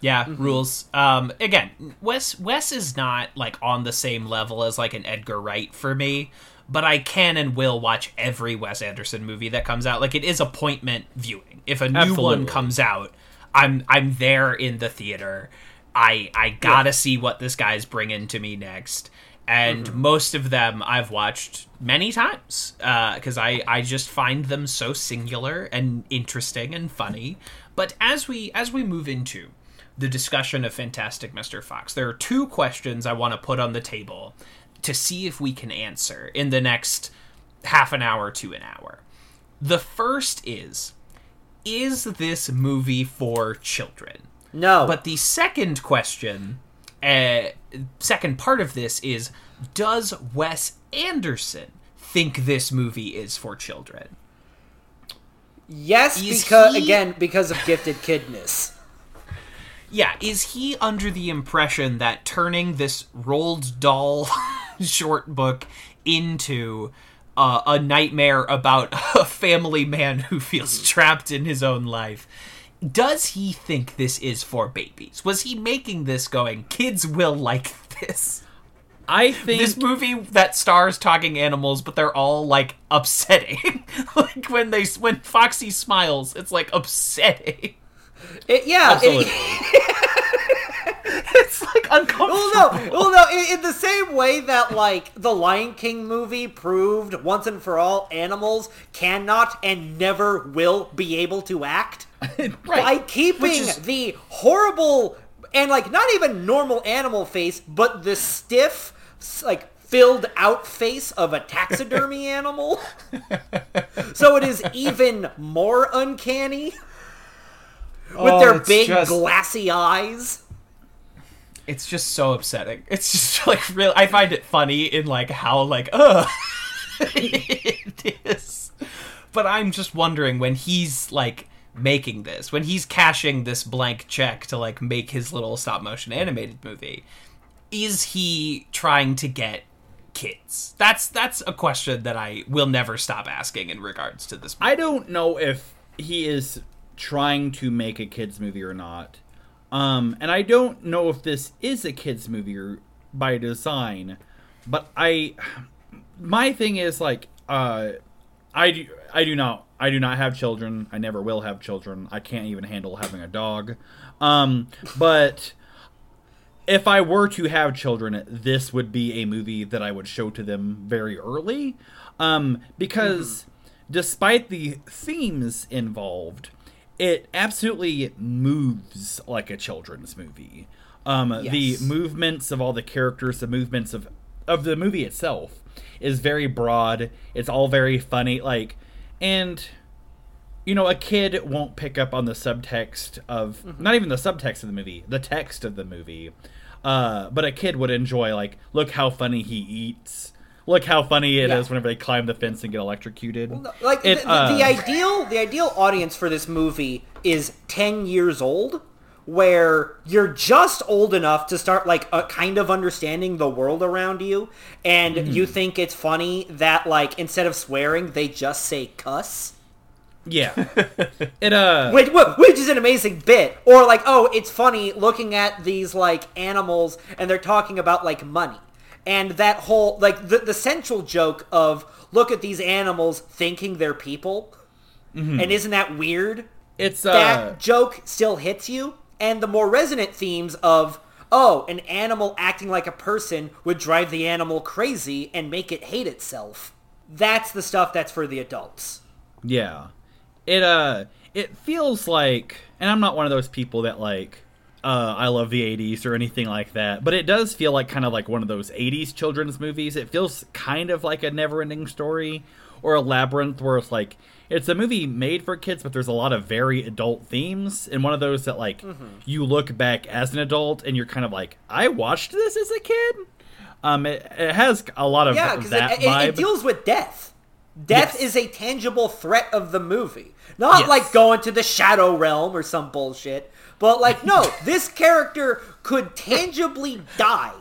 Yeah, Mm-hmm. rules. Um, again, Wes Wes is not like on the same level as like an Edgar Wright for me, but I can and will watch every Wes Anderson movie that comes out. Like it is appointment viewing. If a new one comes out, I'm I'm there in the theater. I I gotta see what this guy's bringing to me next. And Mm-hmm. most of them I've watched many times because I I just find them so singular and interesting and funny. But as we as we move into the discussion of Fantastic Mr. Fox, there are two questions I want to put on the table to see if we can answer in the next half an hour to an hour. The first is Is this movie for children? no, But the second question, uh, second part of this is Does Wes Anderson think this movie is for children? yes, is because he- again because of gifted kidness. Yeah, is he under the impression that turning this Roald Dahl short book into uh, a nightmare about a family man who feels trapped in his own life? Does he think this is for babies? Was he making this going, kids will like this? I think This movie that stars talking animals, but they're all like upsetting. like when they when Foxy smiles, it's like upsetting. It, yeah, it- Absolutely. It's like uncomfortable. well, no, well, no. In, in the same way that like the Lion King movie proved once and for all, animals cannot and never will be able to act. By keeping is- the horrible and like not even normal animal face, but the stiff, like filled out face of a taxidermy animal. so it is even more uncanny with Oh, their big just- glassy eyes. It's just so upsetting. It's just like real. I find it funny in like how like ugh it is. But I'm just wondering when he's like making this, when he's cashing this blank check to like make his little stop motion animated movie, is he trying to get kids? That's that's a question that I will never stop asking in regards to this. Movie. I don't know if he is trying to make a kids movie or not. Um, and I don't know if this is a kids movie or by design, but I my thing is like uh I do, I do not I do not have children. I never will have children. I can't even handle having a dog. Um, but if I were to have children, this would be a movie that I would show to them very early. Um, because despite the themes involved, it absolutely moves like a children's movie. Um, The movements of all the characters, the movements of of the movie itself, is very broad. It's all very funny, like, and you know, a kid won't pick up on the subtext of Mm-hmm. not even the subtext of the movie, the text of the movie. Uh, but a kid would enjoy like, look how funny he eats. Look how funny it is Yeah. whenever they climb the fence and get electrocuted. Like It, the, uh, the ideal, the ideal audience for this movie is ten years old, where you're just old enough to start like a kind of understanding the world around you, and Mm-hmm. you think it's funny that like instead of swearing, they just say cuss. Yeah, it uh, which, which is an amazing bit. Or like, oh, it's funny looking at these like animals and they're talking about like money. And that whole like the the central joke of look at these animals thinking they're people. And isn't that weird? it's uh, That joke still hits you. And the more resonant themes of oh, an animal acting like a person would drive the animal crazy and make it hate itself. That's the stuff that's for the adults. Yeah. It uh it feels like and I'm not one of those people that like uh I love the 80s or anything like that, but it does feel like kind of like one of those 80s children's movies. It feels kind of like a never-ending story or a labyrinth where it's like it's a movie made for kids but there's a lot of very adult themes and one of those that like you look back as an adult and you're kind of like I watched this as a kid. Um it, it has a lot of Yeah, because that it, it, it deals with death. Death Yes. is a tangible threat of the movie. Not Yes. like going to the shadow realm or some bullshit. But like, no, this character could tangibly die.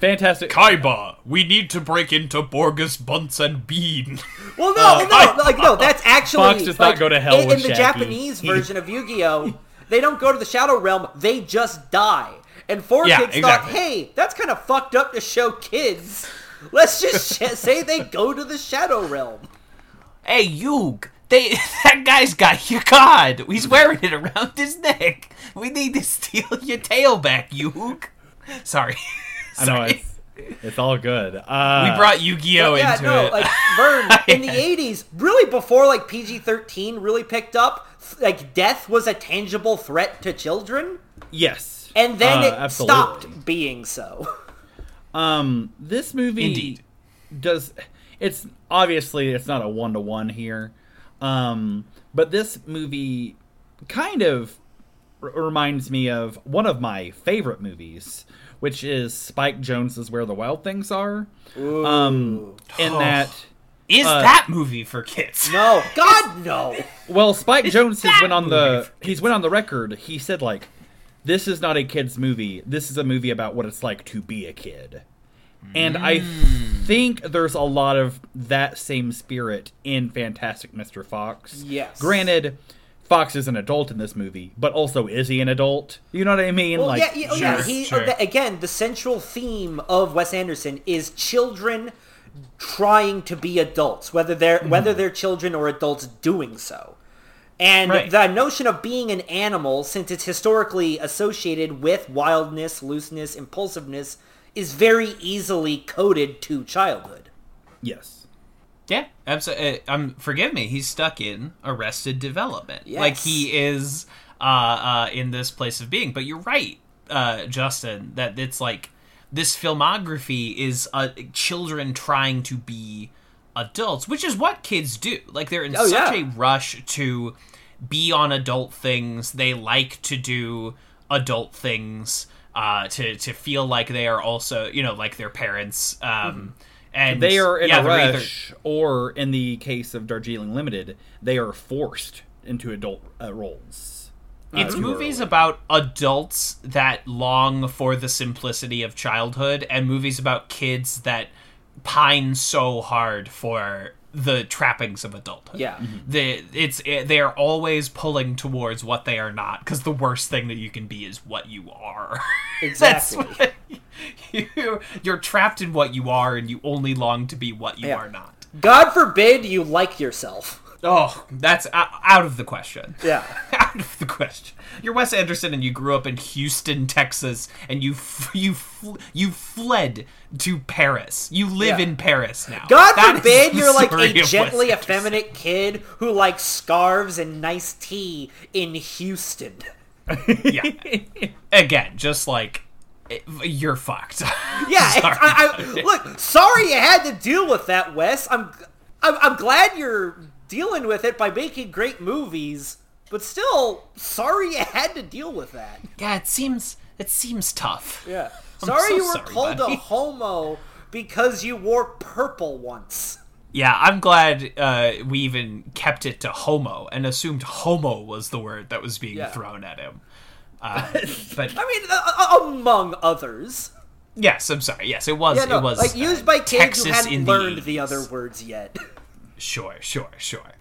Fantastic. Kaiba, we need to break into Boggis Bunce and Bean. Well, no, uh, no, like no, that's actually Fox does not go to hell in, with in the Japanese version of Yu-Gi-Oh. They don't go to the shadow realm; they just die. And four Yeah, kids exactly. thought, "Hey, that's kind of fucked up to show kids. Let's just sh- say they go to the shadow realm." hey, Yug, they that guy's got your card. He's wearing it around his neck. We need to steal your tail back, Yug. Sorry. I know Sorry. it's, it's all good. Uh, we brought Yu-Gi-Oh yeah, into no, it. like Vern in the '80s, really before like PG-13 really picked up, like death was a tangible threat to children, yes, and then Uh, it absolutely. stopped being so. Um, this movie Indeed. does. It's obviously it's not a one to one here, um, but this movie kind of r- reminds me of one of my favorite movies, which is Spike Jonze's "Where the Wild Things Are." Um, in that. Is uh, that movie for kids? No, God, no. Well, Spike Jonze has that went on the for he's went on the record. He said like, "This is not a kids movie. This is a movie about what it's like to be a kid." And I mm. think there's a lot of that same spirit in Fantastic Mr. Fox. Yes. Granted, Fox is an adult in this movie, but also is he an adult? You know what I mean? Well, like, yeah, yeah, oh, yeah. Sure, He sure. the- again, the central theme of Wes Anderson is children trying to be adults, whether they're hmm. whether they're children or adults doing so. And Right. the notion of being an animal, since it's historically associated with wildness, looseness, impulsiveness, is very easily coded to childhood. yes. Yeah, absolutely. Um, forgive me. He's stuck in Arrested Development. Yes. Like he is uh, uh, in this place of being. But you're right, uh, Justin. That it's like this filmography is uh, children trying to be adults, which is what kids do. Like they're in Oh, such yeah. a rush to be on adult things. They like to do adult things. Uh, to to feel like they are also, you know, like their parents. Um, and They are in yeah, a they're either- rush, or in the case of Darjeeling Limited, they are forced into adult uh, roles. Uh, It's movies early. about adults that long for the simplicity of childhood, and movies about kids that pine so hard for the trappings of adulthood. Yeah. Mm-hmm. The it's it, they are always pulling towards what they are not because the worst thing that you can be is what you are. That's Exactly. what you, you're trapped in what you are and you only long to be what you Yeah. are not. God forbid you like yourself. Oh, that's out of the question. Yeah. out of the question. You're Wes Anderson, and you grew up in Houston, Texas, and you f- you you fled to Paris. You live Yeah. in Paris now. God That forbid you're like a gently effeminate kid who likes scarves and nice tea in Houston. Yeah. Again, just like it- you're fucked. Yeah, Sorry. I, I, look, sorry you had to deal with that, Wes. I'm, I'm, I'm glad you're dealing with it by making great movies, but still, sorry you had to deal with that. yeah, it seems it seems tough. Yeah, I'm sorry so you were sorry, called buddy. a homo because you wore purple once. Yeah, I'm glad uh, we even kept it to homo and assumed homo was the word that was being Yeah. thrown at him. Uh, but I mean, uh, uh, among others. yes, I'm sorry. Yes, it was. Yeah, no, it was like uh, used by kids Texas who hadn't learned the, the other words yet. Sure, sure, sure.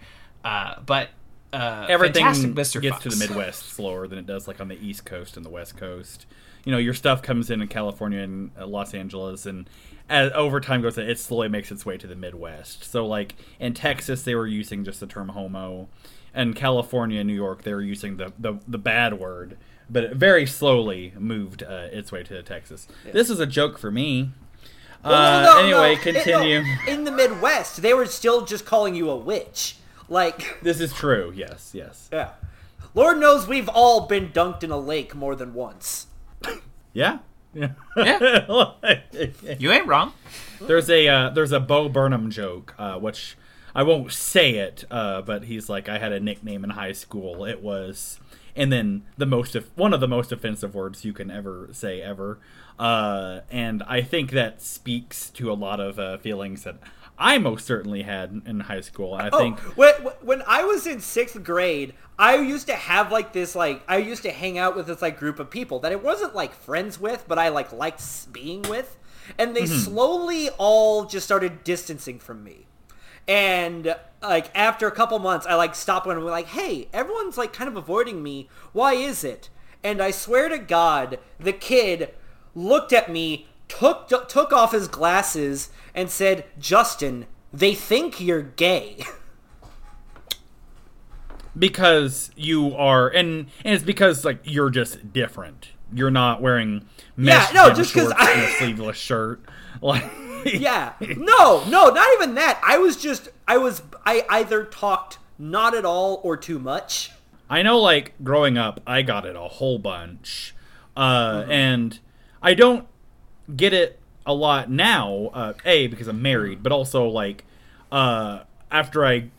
Uh, but uh, Everything Mr. gets Fox. to the Midwest slower than it does like on the East Coast and the West Coast. You know, your stuff comes in in California and uh, Los Angeles, and as over time goes, it slowly makes its way to the Midwest. So, like in Texas, they were using just the term "homo," and California and New York, they were using the the, the bad word. But it very slowly moved uh, its way to Texas. This is a joke for me. Well, uh, no, no, anyway, no, continue. in the Midwest, they were still just calling you a witch. Like, This is true. Yes, yes. yeah. Lord knows we've all been dunked in a lake more than once. Yeah. Yeah. You ain't wrong. There's a uh, there's a Bo Burnham joke, uh, which I won't say it, uh, but he's like, I had a nickname in high school. It was, and then the most of, one of the most offensive words you can ever say ever, uh, and I think that speaks to a lot of uh, feelings that I most certainly had in high school. I Oh, think when, when I was in sixth grade, I used to have like this like I used to hang out with this like group of people that I wasn't like friends with, but I like liked being with, and they Mm-hmm. slowly all just started distancing from me. And like after a couple months, I like stopped and was like, "Hey, everyone's like kind of avoiding me. Why is it?" And I swear to God, the kid looked at me, took took off his glasses, and said, "Justin, they think you're gay." because you are and and it's because like you're just different you're not wearing mesh no, gym just 'cause shorts I- and a sleeveless shirt like yeah. No, no, not even that. I was just I was I either talked not at all or too much. i know like growing up i got it a whole bunch uh Mm-hmm. and i don't get it a lot now uh a because i'm married but also like uh after i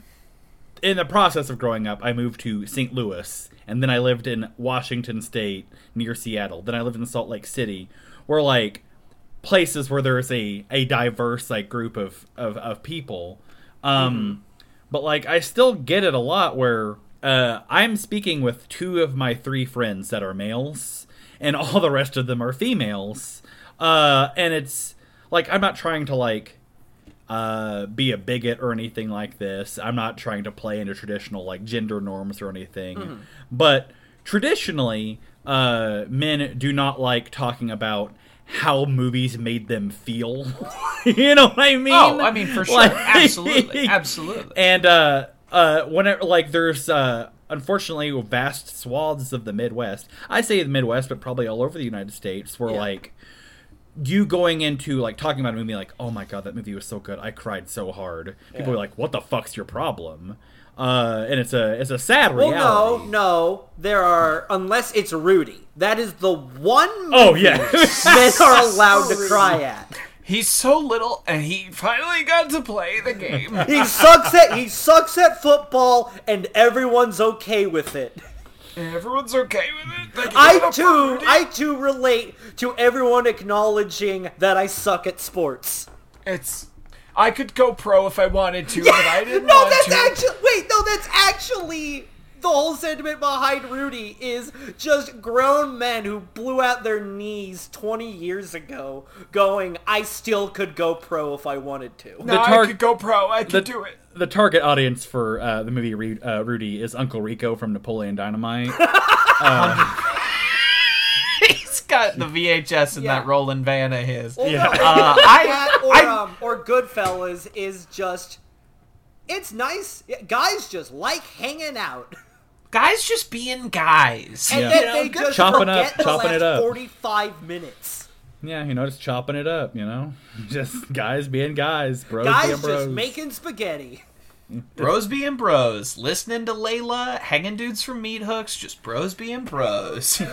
in the process of growing up, I moved to St. Louis, and then I lived in Washington State near Seattle. Then I lived in Salt Lake City, where like places where there's a a diverse like group of of, of people. Um, but like I still get it a lot where uh, I'm speaking with two of my three friends that are males, and all the rest of them are females. Uh, and it's like I'm not trying to like uh, be a bigot or anything like this. I'm not trying to play into traditional like gender norms or anything. But traditionally, uh, men do not like talking about how movies made them feel. you know what I mean? Oh, I mean for sure, Like- absolutely, absolutely. And uh, uh, whenever like there's uh, unfortunately vast swaths of the Midwest. I say the Midwest, but probably all over the United States, where Yeah. like you going into like talking about a movie like, oh my god, that movie was so good, I cried so hard. People were like, what the fuck's your problem? Uh, and it's a it's a sad Well, reality. no, no. There are unless it's Rudy. That is the one movie Oh yeah. men are allowed to cry at. He's so little, and he finally got to play the game. He sucks at he sucks at football, and everyone's okay with it. Everyone's okay with it. I too, I too relate to everyone acknowledging that I suck at sports. It's. I could go pro if I wanted to, but I didn't no, that's to. actually wait. No, that's actually the whole sentiment behind Rudy is just grown men who blew out their knees 20 years ago, going, "I still could go pro if I wanted to." no, the I could go pro. I could the- do it. the target audience for uh, the movie Ru- uh, Rudy is Uncle Rico from Napoleon Dynamite. He's got the VHS in Yeah. that rolling van of his. Well, Yeah. no, Uh, that or, I- um, or Goodfellas is just. It's nice. Guys just like hanging out. Guys just being guys. And Yeah. then You know, they good- just Chopping up- the chopping last it up. 45 minutes. yeah, you know, just chopping it up. You know, just guys being guys, bros Guys being bros. just making spaghetti. Bros being bros, listening to Layla, hanging dudes from meat hooks, just bros being bros.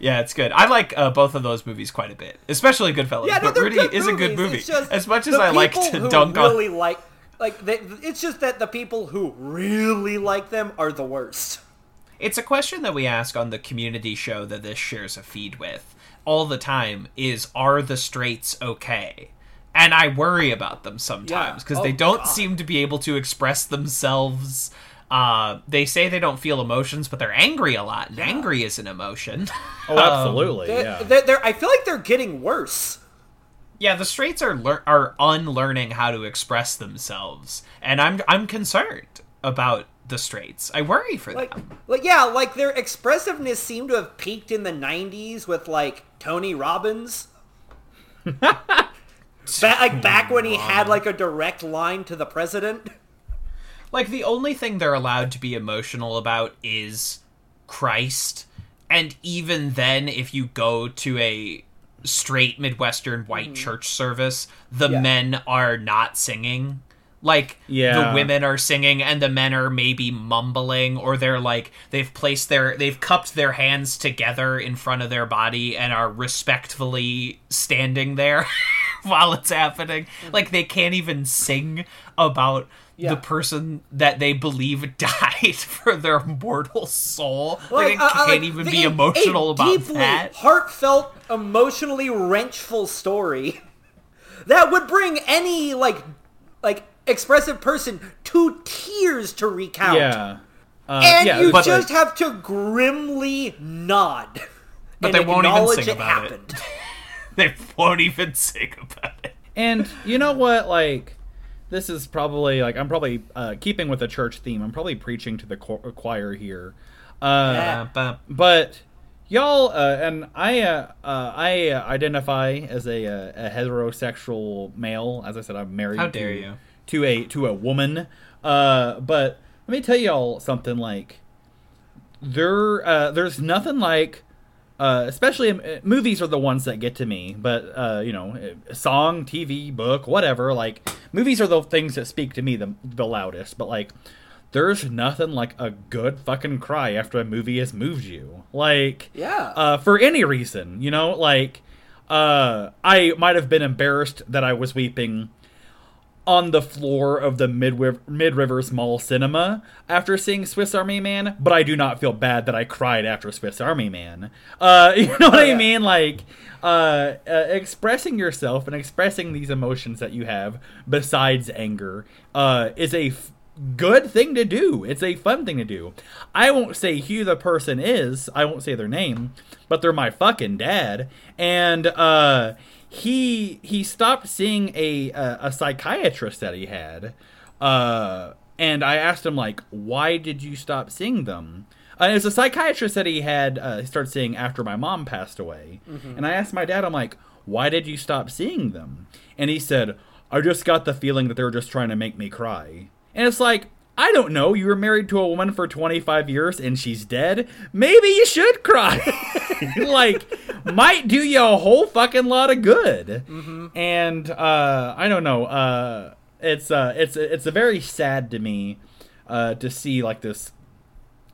yeah, it's good. I like uh, both of those movies quite a bit, especially Goodfellas. Yeah, no, but they're Rudy good is a good movies. movie. It's just As much as I like people to who dunk really on, like like they, it's just that the people who really like them are the worst. it's a question that we ask on the community show that this shares a feed with all the time: is are the straights okay? And I worry about them sometimes because Oh, they don't God. seem to be able to express themselves. Uh, they say they don't feel emotions, but they're angry a lot. And angry is an emotion. oh, absolutely. They, yeah. they're, they're, I feel like they're getting worse. Yeah, the straights are lear- are unlearning how to express themselves, and I'm I'm concerned about the straights. I worry for Like, them. like yeah, like their expressiveness seemed to have peaked in the '90s with like Tony Robbins. Ba- like back when he had like a direct line to the president. Like the only thing they're allowed to be emotional about is Christ, and even then, if you go to a straight Midwestern white mm-hmm. church service, the Yeah. men are not singing. Like Yeah. the women are singing and the men are maybe mumbling or they're like they've placed their they've cupped their hands together in front of their body and are respectfully standing there while it's happening. Mm-hmm. Like they can't even sing about Yeah. the person that they believe died for their mortal soul. Like, Like, they uh, uh, can't like, even the- be a- emotional a about deeply that. Heartfelt, emotionally wrenchful story that would bring any like like expressive person to tears to recount. yeah. Uh, And yeah, you but, just like, have to grimly nod. But and they won't even acknowledge sing it about it. They won't even sing about it. And you know what? Like, this is probably like I'm probably uh, keeping with the church theme. I'm probably preaching to the cho- choir here. Uh, Yeah. But but y'all uh, and I uh, uh, I uh, identify as a, uh, a heterosexual male. As I said, I'm married. How dare to, you. to a to a woman. Uh, but let me tell y'all something. Like there, uh, there's nothing like. Uh, especially uh, movies are the ones that get to me, but uh, you know, uh, song, TV, book, whatever. Like movies are the things that speak to me the the loudest. But like, there's nothing like a good fucking cry after a movie has moved you. Like, Yeah. uh, for any reason, you know, like, uh, I might have been embarrassed that I was weeping on the floor of the Mid Mid Rivers Mall cinema after seeing Swiss Army Man, but I do not feel bad that I cried after Swiss Army Man. Uh, you know what I yeah. mean? Like, uh, uh, expressing yourself and expressing these emotions that you have besides anger uh, is a f- good thing to do. It's a fun thing to do. I won't say who the person is. I won't say their name, but they're my fucking dad, and uh, he he stopped seeing a a, a psychiatrist that he had, uh, and I asked him like, why did you stop seeing them? Uh, it was a psychiatrist that he had uh, he started seeing after my mom passed away, and I asked my dad, I'm like, why did you stop seeing them? And he said, I just got the feeling that they were just trying to make me cry. And it's like, I don't know. You were married to a woman for 25 years and she's dead. Maybe you should cry. like, might do you a whole fucking lot of good. And uh, I don't know. Uh, it's uh, it's it's a very sad to me uh, to see like this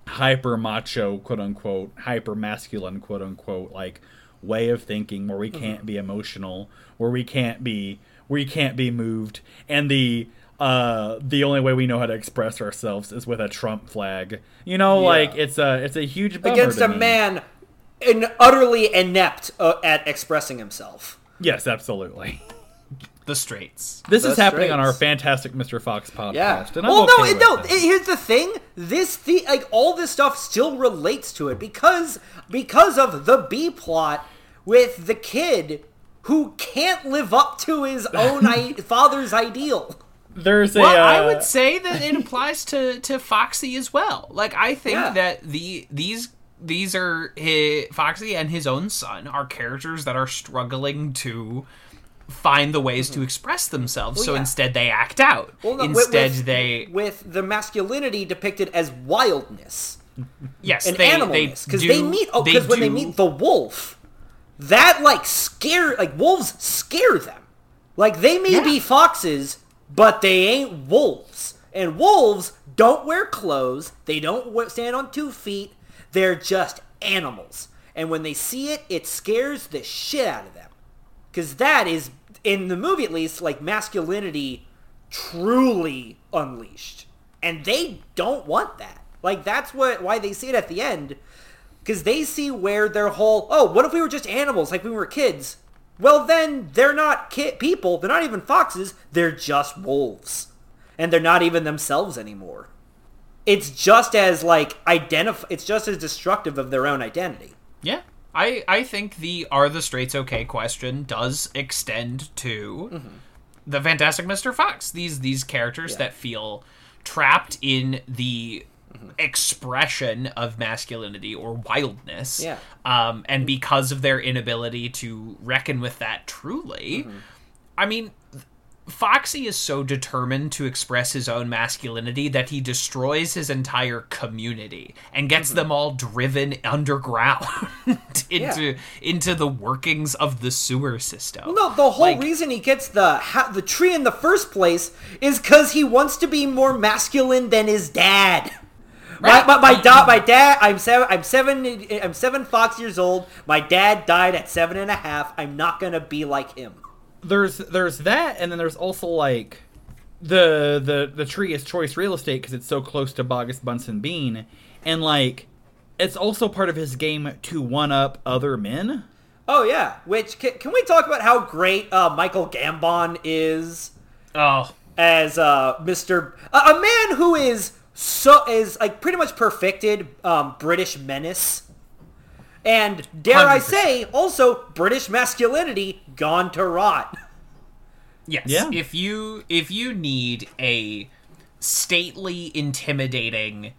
hyper macho quote unquote hyper masculine quote unquote like way of thinking where we can't be emotional where we can't be we can't be moved and the uh the only way we know how to express ourselves is with a trump flag you know Yeah. like it's a it's a huge Against to a me. man in utterly inept uh, at expressing himself. yes absolutely the straights. this is The happening on our fantastic mr fox podcast Yeah. and I'm well, okay no, with no. it- here's the thing. This the like all this stuff still relates to it because because of the B plot with the kid who can't live up to his own I- father's ideal. There's a. Well, I uh, would say that it applies to to Foxy as well. Like I think Yeah. that the these these are hi Foxy and his own son are characters that are struggling to find the ways to express themselves. so yeah. instead they act out. Well, no, instead with, they with the masculinity depicted as wildness yes and they animalness because do- they, meet oh because when they meet the wolf that like scare like wolves scare them like they may Yeah. be foxes but they ain't wolves. And wolves don't wear clothes. They don't stand on two feet. They're just animals. And when they see it it scares the shit out of them. Because that is in the movie at least like masculinity truly unleashed. And they don't want that. Like that's what why they see it at the end. Because they see where their whole oh what if we were just animals like we were kids well then they're not ki- people they're not even foxes they're just wolves and they're not even themselves anymore it's just as like identif- it's just as destructive of their own identity Yeah. I, I think the are the straights okay question does extend to mm-hmm. the Fantastic Mr. Fox. These these characters that feel trapped in the expression of masculinity or wildness. Yeah. Um, and because of their inability to reckon with that truly, I mean, Foxy is so determined to express his own masculinity that he destroys his entire community and gets them all driven underground into into the workings of the sewer system. No, the whole Like- reason he gets the ha- the tree in the first place is because he wants to be more masculine than his dad. Right. My, my, my, da- my dad. I'm seven. I'm seven. I'm seven fox years old. My dad died at seven and a half. I'm not gonna be like him. there's there's that, and then there's also like the the the tree is choice real estate because it's so close to Boggis Bunce and Bean, and like it's also part of his game to one up other men. Oh yeah. Which can, can we talk about how great uh, Michael Gambon is Oh, as uh, Mr. A, a man who is so is like pretty much perfected um, British menace. And dare I 100%. say, also British masculinity gone to rot. yes. Yeah. If you if you need a stately, intimidating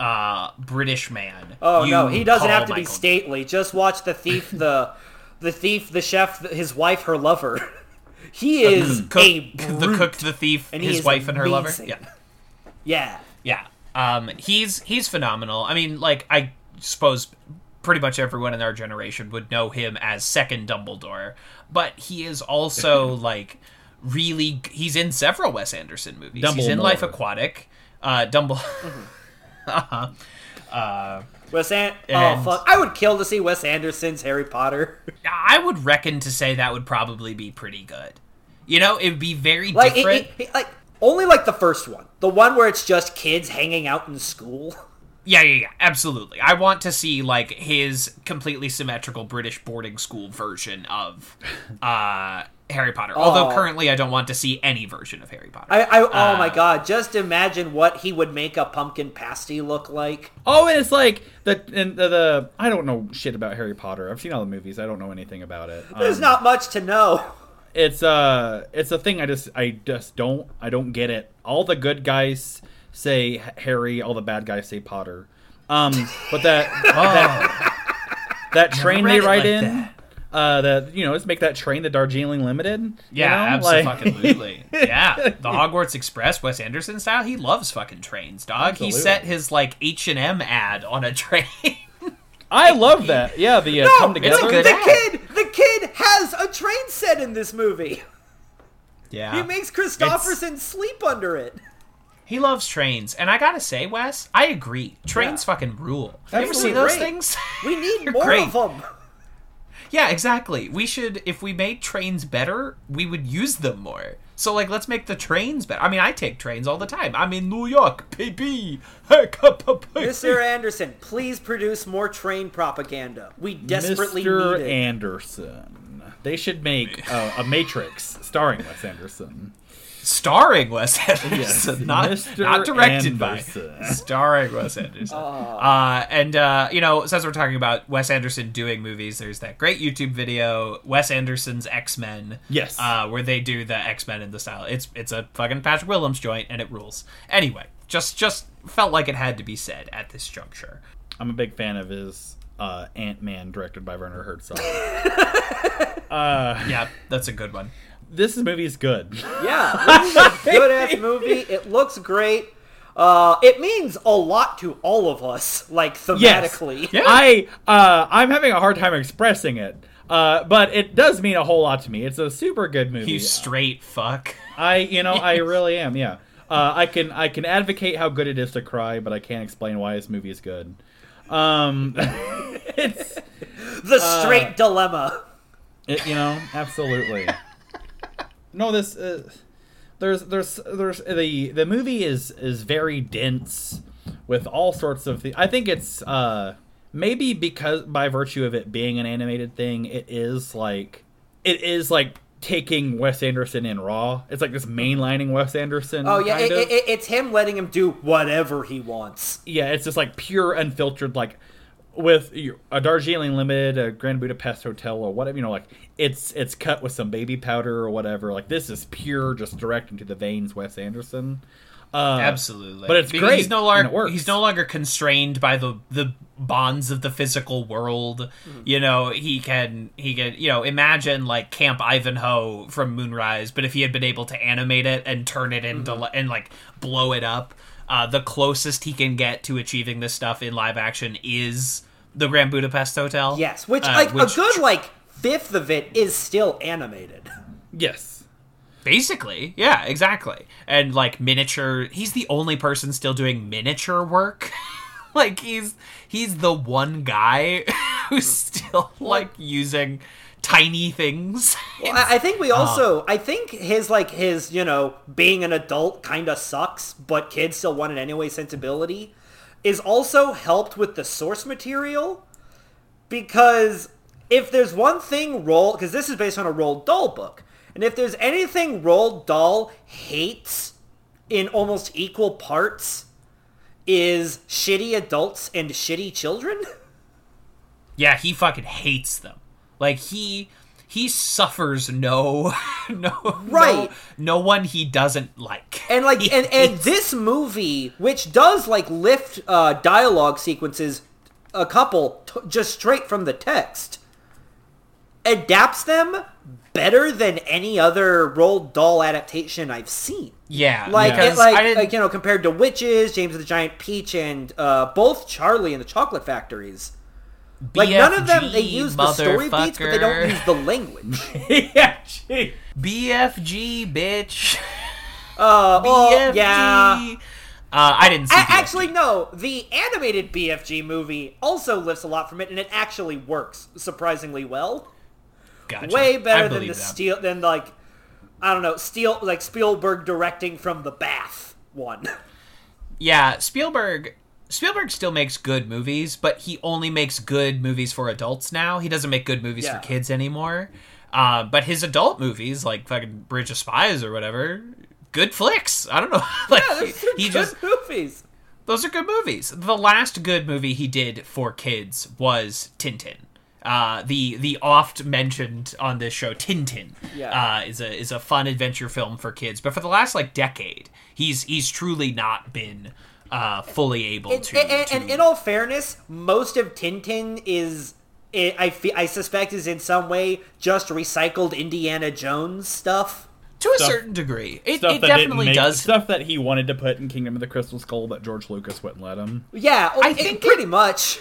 uh British man. Oh you no, he doesn't have to be stately. Just watch the thief, the the thief, the chef, his wife, her lover. He is Cook, a the brute. cook, the thief, And his is wife, and her lover. Yeah. Yeah. Yeah. Um, he's he's phenomenal. I mean, like I suppose pretty much everyone in our generation would know him as second Dumbledore, but he is also like really he's in several Wes Anderson movies. He's in Life Aquatic. Uh, Dumble. Wes An- oh fuck! I would kill to see Wes Anderson's Harry Potter. I would reckon to say that would probably be pretty good. You know, it would be very Like, it, different. it- it- like only like the first one, the one where it's just kids hanging out in school. Yeah, yeah, yeah, absolutely. I want to see like his completely symmetrical British boarding school version of uh Harry Potter. Although Oh. currently I don't want to see any version of Harry Potter. I, I oh Uh, my god! Just imagine what he would make a pumpkin pasty look like. Oh, and it's like the and the, the I don't know shit about Harry Potter. I've seen all the movies. I don't know anything about it. There's Um, not much to know. It's uh it's a thing I just I just don't I don't get it. All the good guys say Harry, all the bad guys say Potter. Um, but that that, that train they ride like in, that. uh, that you know, let's make that train the Darjeeling Limited. you yeah, know? Like- absolutely. yeah, the Hogwarts Express, Wes Anderson style. He loves fucking trains, dog. He set his like H and M ad on a train. I love that. Yeah, the uh, No, come it's a together. good the ad. kid, the kid has a train set in this movie. yeah, He makes Kristofferson sleep under it. He loves trains, and I gotta say, Wes, I agree. Trains fucking rule. You ever see those great. things? We need more great. of them. Yeah, exactly. We should, if we made trains better, we would use them more. So, like, let's make the trains better. I mean, I take trains all the time. I'm in New York, baby. Mr. Anderson, please produce more train propaganda. We desperately Mr. need it. Anderson. They should make uh, a Matrix starring Wes Anderson. Starring Wes Anderson, Yes, not, Mr. not directed by, starring Wes Anderson. Uh, and uh, you know, since we're talking about Wes Anderson doing movies, there's that great YouTube video, Wes Anderson's X Men. Yes. uh, where they do the X Men in the style. It's it's a fucking Patrick Willems joint, and it rules. Anyway, just just felt like it had to be said at this juncture. I'm a big fan of his uh, Ant Man, directed by Werner Herzog. Yeah, that's a good one. This movie is good. Yeah, this is a good ass movie. It looks great. Uh, it means a lot to all of us, like Yes. thematically. I uh, I'm having a hard time expressing it. Uh, but it does mean a whole lot to me. It's a super good movie. You straight fuck. I you know I really am. Yeah. Uh, I can I can advocate how good it is to cry, but I can't explain why this movie is good. Um, it's The straight dilemma. it, you know absolutely. No, this uh, there's there's there's the the movie is is very dense with all sorts of things. I think it's uh maybe because by virtue of it being an animated thing, it is like it is like taking Wes Anderson in raw. It's like this mainlining Wes Anderson. Oh yeah, it, it, it's him letting him do whatever he wants. yeah, it's just like pure unfiltered, like with a Darjeeling Limited, a Grand Budapest Hotel, or whatever. You know, like it's it's cut with some baby powder or whatever. Like this is pure, just direct into the veins, Wes Anderson. Uh, Absolutely, but it's Because great, He's no and longer it works. he's no longer constrained by the the bonds of the physical world. You know, he can he can you know imagine like Camp Ivanhoe from Moonrise, but if he had been able to animate it and turn it into li- and like blow it up, uh, the closest he can get to achieving this stuff in live action is the Grand Budapest Hotel. Yes, which uh, like which a good like fifth of it is still animated. yes. Basically, yeah, exactly. And like miniature, he's the only person still doing miniature work. like he's he's the one guy who's still like using tiny things. Well, I think we uh-huh. also, I think his like his you know being an adult kind of sucks, but kids still want it anyway. Sensibility is also helped with the source material because if there's one thing Roll, because this is based on a Roald Dahl book, and if there's anything Roald Dahl hates in almost equal parts, is shitty adults and shitty children. yeah, he fucking hates them. Like he he suffers no no Right. no, no one he doesn't like. and like and, and this movie which does like lift uh dialogue sequences a couple t- just straight from the text adapts them better than any other Roald Dahl adaptation I've seen. yeah, Like, because it, like, I like, you know, compared to Witches, James and the Giant Peach, and uh, both Charlie and the Chocolate Factories. Like none of them, they use the story beats, but they don't use the language. yeah. Gee. BFG bitch. Uh, well, BFG. yeah. Uh, I didn't see. Actually, no. The animated BFG movie also lifts a lot from it, and it actually works surprisingly well. Gotcha. Way better than the that. steel than like I don't know, steel like Spielberg directing from the bath one. Yeah, Spielberg. Spielberg still makes good movies, but he only makes good movies for adults now. He doesn't make good movies Yeah. for kids anymore. Uh, but his adult movies, like fucking Bridge of Spies or whatever, good flicks. I don't know. like Yeah, those are he good just movies. those are good movies. The last good movie he did for kids was Tintin. Uh, the the oft mentioned on this show Tintin Yeah. uh, is a is a fun adventure film for kids. But for the last like decade, he's he's truly not been uh, fully able And, to. and, to and in all fairness, most of Tintin is I I, fe- I suspect is in some way just recycled Indiana Jones stuff. to a Stuff- certain degree, it, it definitely didn't make, does. stuff that he wanted to put in Kingdom of the Crystal Skull that George Lucas wouldn't let him. Yeah, I it- think pretty much.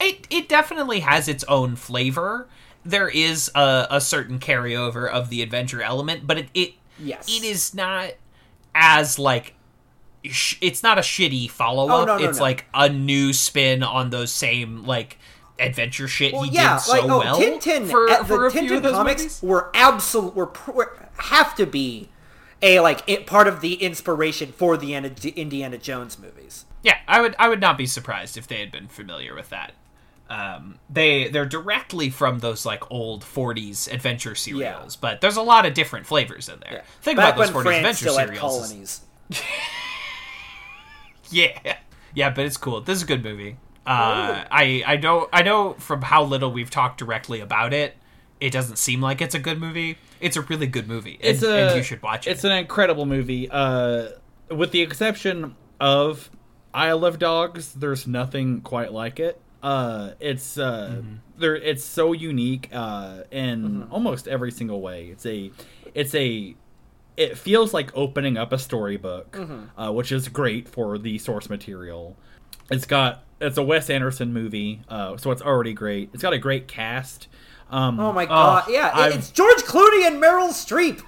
it it definitely has its own flavor. There is a, a certain carryover of the adventure element, but it it Yes. it is not as like sh- it's not a shitty follow up. Oh, no, no, it's no. like a new spin on those same like adventure shit Well, he yeah, did so like oh, well Tintin. for, uh, for the Tintin comics movies. were absolute were, were have to be a like it, part of the inspiration for the Indiana, Jones movies. Yeah, I would I would not be surprised if they had been familiar with that. Um, they they're directly from those like old '40s adventure serials, but there's a lot of different flavors in there. Think Back about those '40s France adventure serials. is- colonies. Yeah, yeah, but it's cool. This is a good movie. Uh, I I know I know from how little we've talked directly about it, it doesn't seem like it's a good movie. It's a really good movie, and, it's a and you should watch it. It's an incredible movie. Uh, with the exception of I Love Dogs, there's nothing quite like it. Uh, it's uh, Mm-hmm. there. It's so unique uh, in almost every single way. It's a, it's a, it feels like opening up a storybook, uh, which is great for the source material. It's got it's a Wes Anderson movie, uh, so it's already great. It's got a great cast. Um, Oh my god! yeah, it- I've- it's George Clooney and Meryl Streep.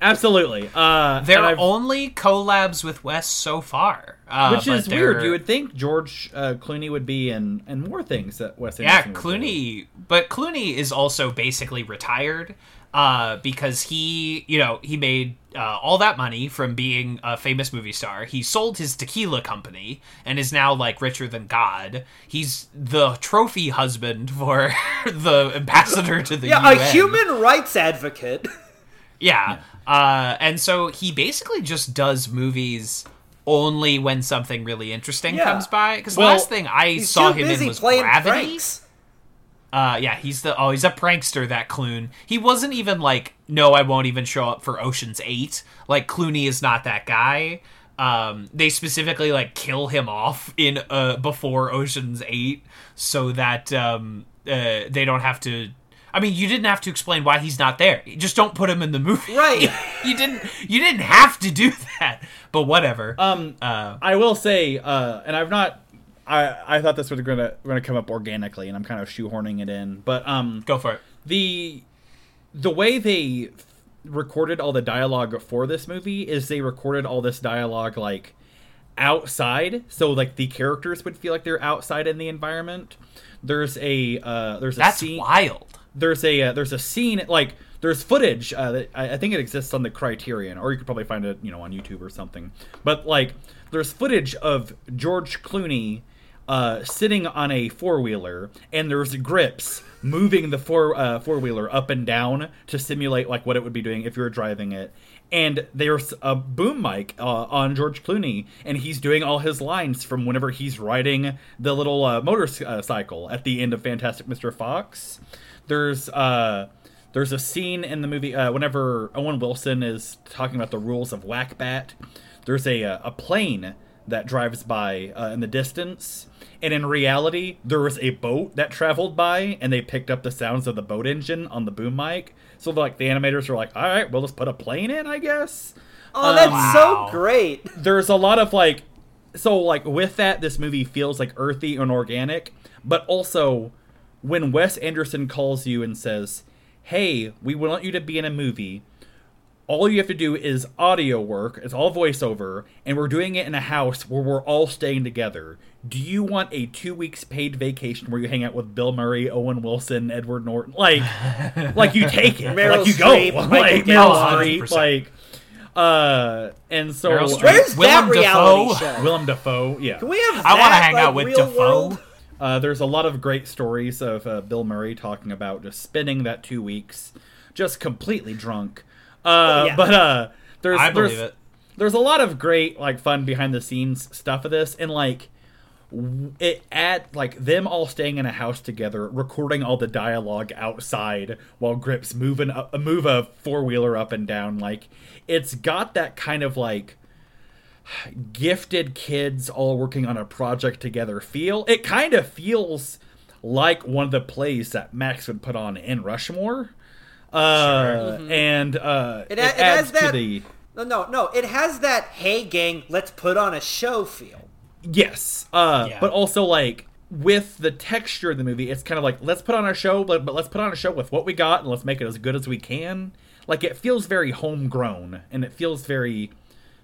absolutely. Uh, there are only collabs with Wes so far, uh, which is weird. they're- You would think George uh, Clooney would be in, in more things that Wes Yeah, Anderson. would do. Clooney, but Clooney is also basically retired uh, because he, you know, he made uh, all that money from being a famous movie star. He sold his tequila company and is now like richer than God. He's the trophy husband for the ambassador to the Yeah, UN. a human rights advocate. Yeah. Uh, and so he basically just does movies only when something really interesting Yeah. comes by. Because Well, last thing I saw him in was playing Gravity. pranks. Uh, yeah, he's the oh, he's a prankster. That Clune. He wasn't even like, no, I won't even show up for Ocean's Eight. Like Clooney is not that guy. Um, they specifically like kill him off in uh before Ocean's Eight so that um uh they don't have to. I mean, you didn't have to explain why he's not there. You Just don't put him in the movie. Right. you didn't. You didn't have to do that. But whatever. Um, uh, I will say, uh, and I've not. I I thought this was gonna gonna come up organically, and I'm kind of shoehorning it in. But um, go for it. the the way they f- recorded all the dialogue for this movie is they recorded all this dialogue like outside so like the characters would feel like they're outside in the environment there's a uh there's a That's scene wild. there's a uh, there's a scene like there's footage uh, that I, I think it exists on the Criterion, or you could probably find it you know on YouTube or something. But like there's footage of George Clooney uh, sitting on a four wheeler, and there's grips moving the four uh, four wheeler up and down to simulate like what it would be doing if you were driving it. And there's a boom mic uh, on George Clooney, and he's doing all his lines from whenever he's riding the little uh, motorcycle at the end of Fantastic Mr. Fox. There's uh, there's a scene in the movie uh, whenever Owen Wilson is talking about the rules of Whack-Bat. There's a uh, a plane that drives by uh, in the distance, and in reality, there was a boat that traveled by, and they picked up the sounds of the boat engine on the boom mic. So like the animators were like, "All right, we'll just put a plane in, I guess." Oh, that's so great. there's a lot of like so like with that this movie feels like earthy and organic but also when wes anderson calls you and says hey we want you to be in a movie all you have to do is audio work it's all voiceover and we're doing it in a house where we're all staying together do you want a two weeks paid vacation where you hang out with bill murray owen wilson edward norton like like you take it Meryl like you Streep, go Michael like Caine. meryl 100%. streep like uh and so Meryl Streep. Where's Willem that reality Dafoe. show? Willem Dafoe, yeah. Can we have I want wanna to hang out with real Dafoe. World? Uh, there's a lot of great stories of uh, Bill Murray talking about just spending that two weeks just completely drunk. Uh, yeah. But uh, there's there's, there's a lot of great like fun behind the scenes stuff of this, and like it at like them all staying in a house together, recording all the dialogue outside while Grips moving a move a four wheeler up and down. Like it's got that kind of like gifted kids all working on a project together feel. It kind of feels like one of the plays that Max would put on in Rushmore. Uh, and uh. It it, it adds has that- to the No, no, no. It has that "Hey, gang, let's put on a show" feel. yes, uh, Yeah. but also like with the texture of the movie, it's kind of like let's put on a show, but, but let's put on a show with what we got and let's make it as good as we can. Like it feels very homegrown and it feels very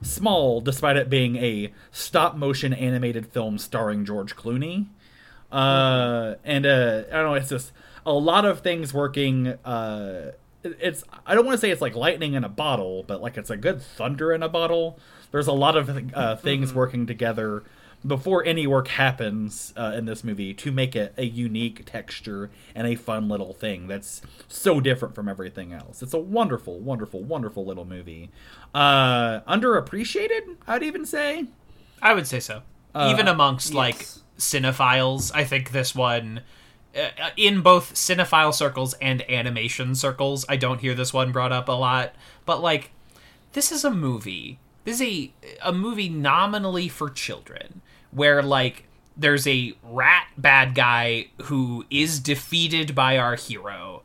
small, despite it being a stop motion animated film starring George Clooney. Uh, and uh, I don't know, it's just a lot of things working. Uh, it's I don't want to say it's like lightning in a bottle, but like it's a good thunder in a bottle. There's a lot of uh, things working together before any work happens uh, in this movie to make it a unique texture and a fun little thing that's so different from everything else. It's a wonderful, wonderful, wonderful little movie. Uh, underappreciated, I'd even say. I would say so. Uh, Even amongst like cinephiles, I think this one, uh, Uh, in both cinephile circles and animation circles, I don't hear this one brought up a lot. But like, this is a movie. This is a a movie nominally for children, where like there's a rat bad guy who is defeated by our hero,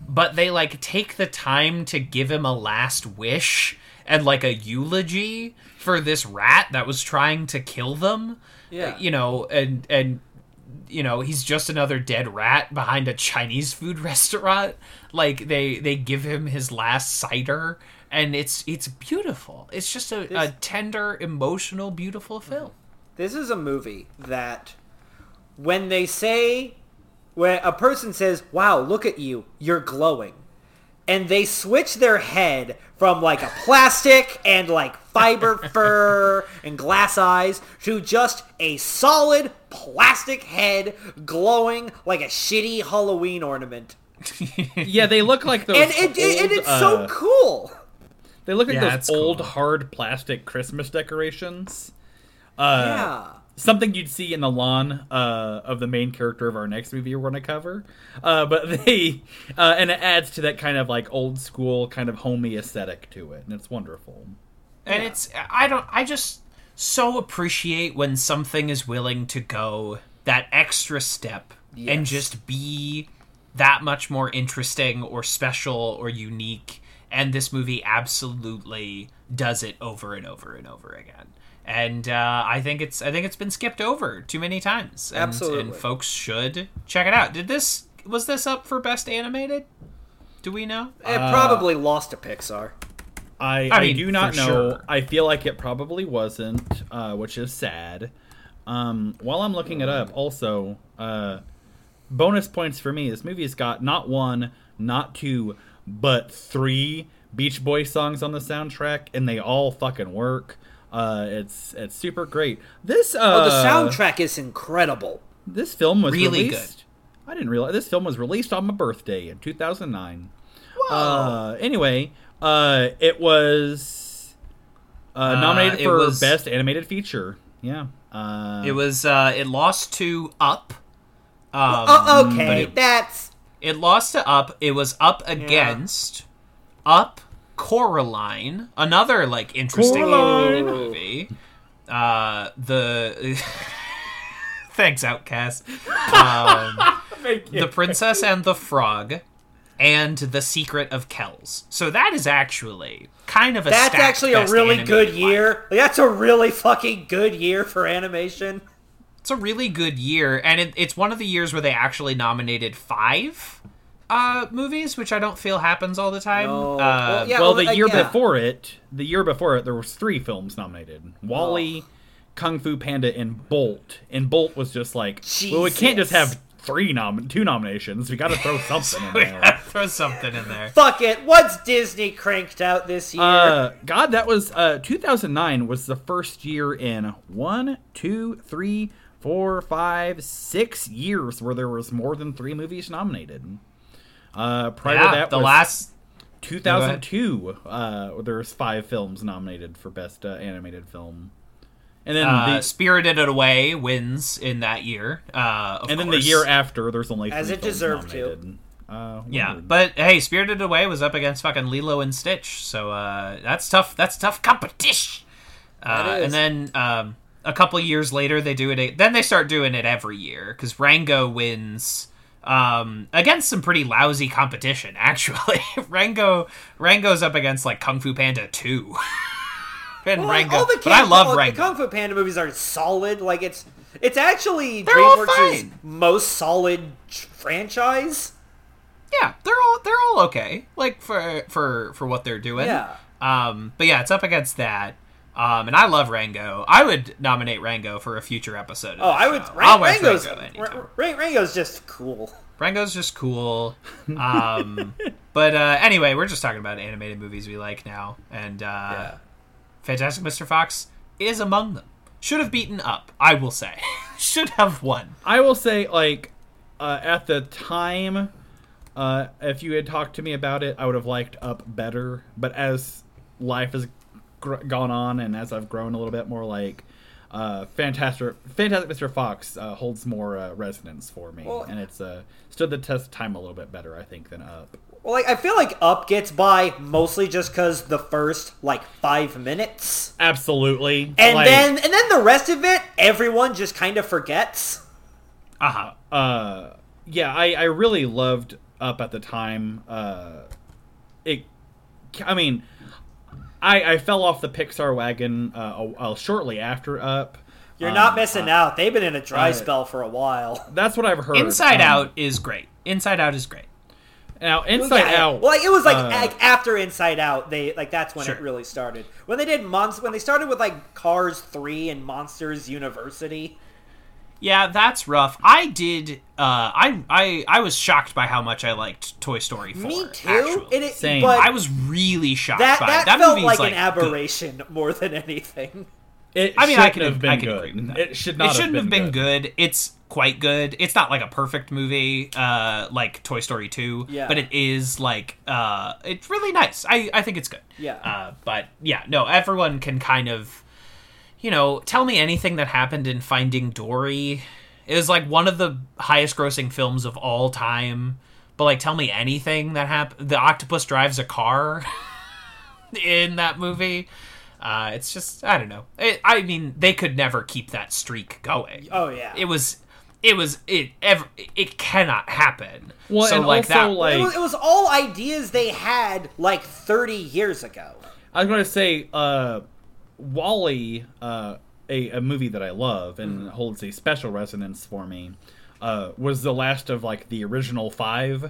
but they like take the time to give him a last wish and like a eulogy for this rat that was trying to kill them. Yeah. You know, and and you know, he's just another dead rat behind a Chinese food restaurant. Like they they give him his last cider and it's it's beautiful. It's just a, a tender, emotional, beautiful mm-hmm. film. This is a movie that when they say when a person says, "Wow, look at you. You're glowing." And they switch their head from like a plastic and like fiber fur and glass eyes to just a solid plastic head glowing like a shitty Halloween ornament. Yeah, they look like those. And it, it, and it's uh, so cool. They look like Yeah, those old cool. hard plastic Christmas decorations. Uh, yeah. Something you'd see in the lawn uh, of the main character of our next movie we're going to cover. Uh, but they, uh, and it adds to that kind of like old school, kind of homey aesthetic to it, and it's wonderful. and it's i don't i just so appreciate when something is willing to go that extra step and just be that much more interesting or special or unique and this movie absolutely does it over and over and over again and uh, I think it's I think it's been skipped over too many times. And, Absolutely. and folks should check it out. Did this was this up for best animated? Do we know? It probably lost to Pixar. I, I I, mean, do not know. sure. I feel like it probably wasn't, uh, which is sad. Um, while I'm looking it up, also, uh, bonus points for me. This movie has got not one, not two, but three Beach Boys songs on the soundtrack, and they all fucking work. Uh, it's it's super great. This uh, Oh, the soundtrack is incredible. this film was Really released. I didn't realize this film was released on my birthday in 2009. Uh, anyway, uh, it was uh, nominated it for was- best animated feature. Yeah. Uh, It was uh, it lost to Up. Um, Oh, okay, it, that's it lost to Up. It was up against Up, Coraline, another like interesting Coraline. movie. Uh, the thanks, Outcast. Um, the Princess and the Frog, and The Secret of Kells. So that is actually kind of a that's actually a really good year. That's a really fucking good year for animation. It's a really good year, and it, it's one of the years where they actually nominated five uh, movies, which I don't feel happens all the time. No. Uh, Well, yeah, well, well, the uh, year yeah. before it, the year before it, there was three films nominated: WALL-E, Kung Fu Panda, and Bolt. And Bolt was just like, well, we can't just have three nom- two nominations. We got to throw something in there. throw something in there. Fuck it. What's Disney cranked out this year? Uh, God, that was uh, 2009 was the first year in one, two, three, four, five, six years where there was more than three movies nominated. Uh, prior Yeah, to that, the was last 2002. Uh, there was five films nominated for best uh, animated film, and then uh, the, Spirited Away wins in that year. Uh, of and then the year after, there's only As it films deserved to. Uh, Yeah, but hey, Spirited Away was up against fucking Lilo and Stitch, so uh, that's tough. That's tough competition. Uh, and then um, a couple years later, they do it. Then they start doing it every year because Rango wins um, against some pretty lousy competition. Actually, Rango Rango's up against like Kung Fu Panda two. and Well, Rango, the but I love all the Kung Fu Panda movies are solid. Like it's it's actually They're DreamWorks' most solid franchise. yeah, they're all they're all okay. Like for for for what they're doing. Yeah. Um, but yeah, it's up against that. Um, and I love Rango. I would nominate Rango for a future episode. Of Oh, I would. show. Rang, I'll Rango's Rango anytime. Ra- Ra- Rango's just cool. Rango's just cool. Um, but uh, anyway, we're just talking about animated movies we like now, and uh, Fantastic Mr. Fox is among them. Should have beaten Up, I will say. Should have won. I will say, like, uh, at the time, uh, if you had talked to me about it, I would have liked Up better. But as life has gr- gone on and as I've grown a little bit more, like, uh, Fantastic, Fantastic Mr. Fox uh, holds more uh, resonance for me, Well- and it's uh, stood the test of time a little bit better, I think, than Up. Well, like I feel like Up gets by mostly just because the first like five minutes, Absolutely, and Like, then and then the rest of it, everyone just kind of forgets. Uh-huh. uh yeah i i really loved up at the time uh it i mean i i fell off the pixar wagon uh, uh shortly after up You're Um, not missing out. They've been in a dry uh, spell for a while. that's what i've heard Inside Um, Out is great. Inside Out is great. now inside Yeah, out Well, like, it was like, uh, like after Inside Out, they like that's when Sure. it really started. When they did Monst- when they started with like Cars Three and Monsters University. Yeah, that's rough. I did. Uh, I I I was shocked by how much I liked Toy Story 4. Me too. Actually. It, it, Same. But I was really shocked that by that, it. That felt movie's like, like an good. aberration more than anything. it I mean, I shouldn't can have been I can good agree with that. it should not It shouldn't have been, good. It's quite good. It's not like a perfect movie, uh, like Toy Story 2. Yeah. But it is like, uh, it's really nice. I I think it's good. Yeah. Uh, but yeah, no, everyone can kind of, you know, tell me anything that happened in Finding Dory. It was like one of the highest grossing films of all time. But like, tell me anything that happened. The octopus drives a car in that movie. Uh, it's just I don't know. It, I mean, they could never keep that streak going. Oh yeah. It was, it was it ever. It cannot happen. well so and like also that. like it, was, it was all ideas they had like 30 years ago. I was going to say, uh, WALL-E, uh, a, a movie that I love and holds a special resonance for me, uh, was the last of like the original five uh,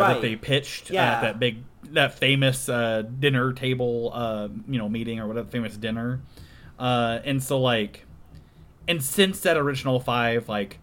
Right. that they pitched Yeah. at that big, that famous uh, dinner table, uh, you know, meeting or whatever, famous dinner. Uh, and so like, and since that original five, like,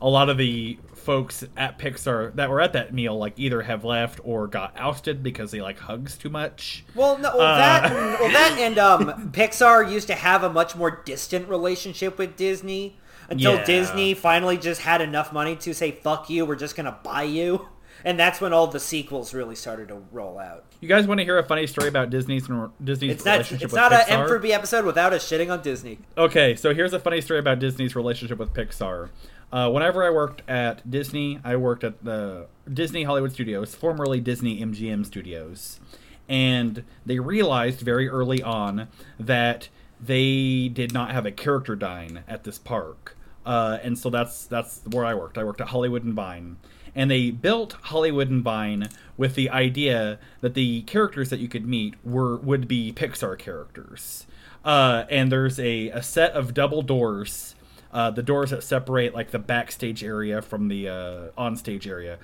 a lot of the folks at Pixar that were at that meal like either have left or got ousted because they like hugs too much. Well, no, well, Uh. that, and- well, that and um, Pixar used to have a much more distant relationship with Disney until Yeah. Disney finally just had enough money to say "fuck you," we're just gonna buy you, and that's when all the sequels really started to roll out. You guys want to hear a funny story about Disney's Disney's It's not, relationship it's with not an M for B episode without us shitting on Disney. Okay, so here's a funny story about Disney's relationship with Pixar. Uh, whenever I worked at Disney, I worked at the Disney Hollywood Studios, formerly Disney MGM Studios, and they realized very early on that they did not have a character dine at this park, uh, and so that's that's where I worked. I worked at Hollywood and Vine, and they built Hollywood and Vine with the idea that the characters that you could meet were would be Pixar characters. Uh, and there's a, a set of double doors, uh, the doors that separate like the backstage area from the uh, onstage area,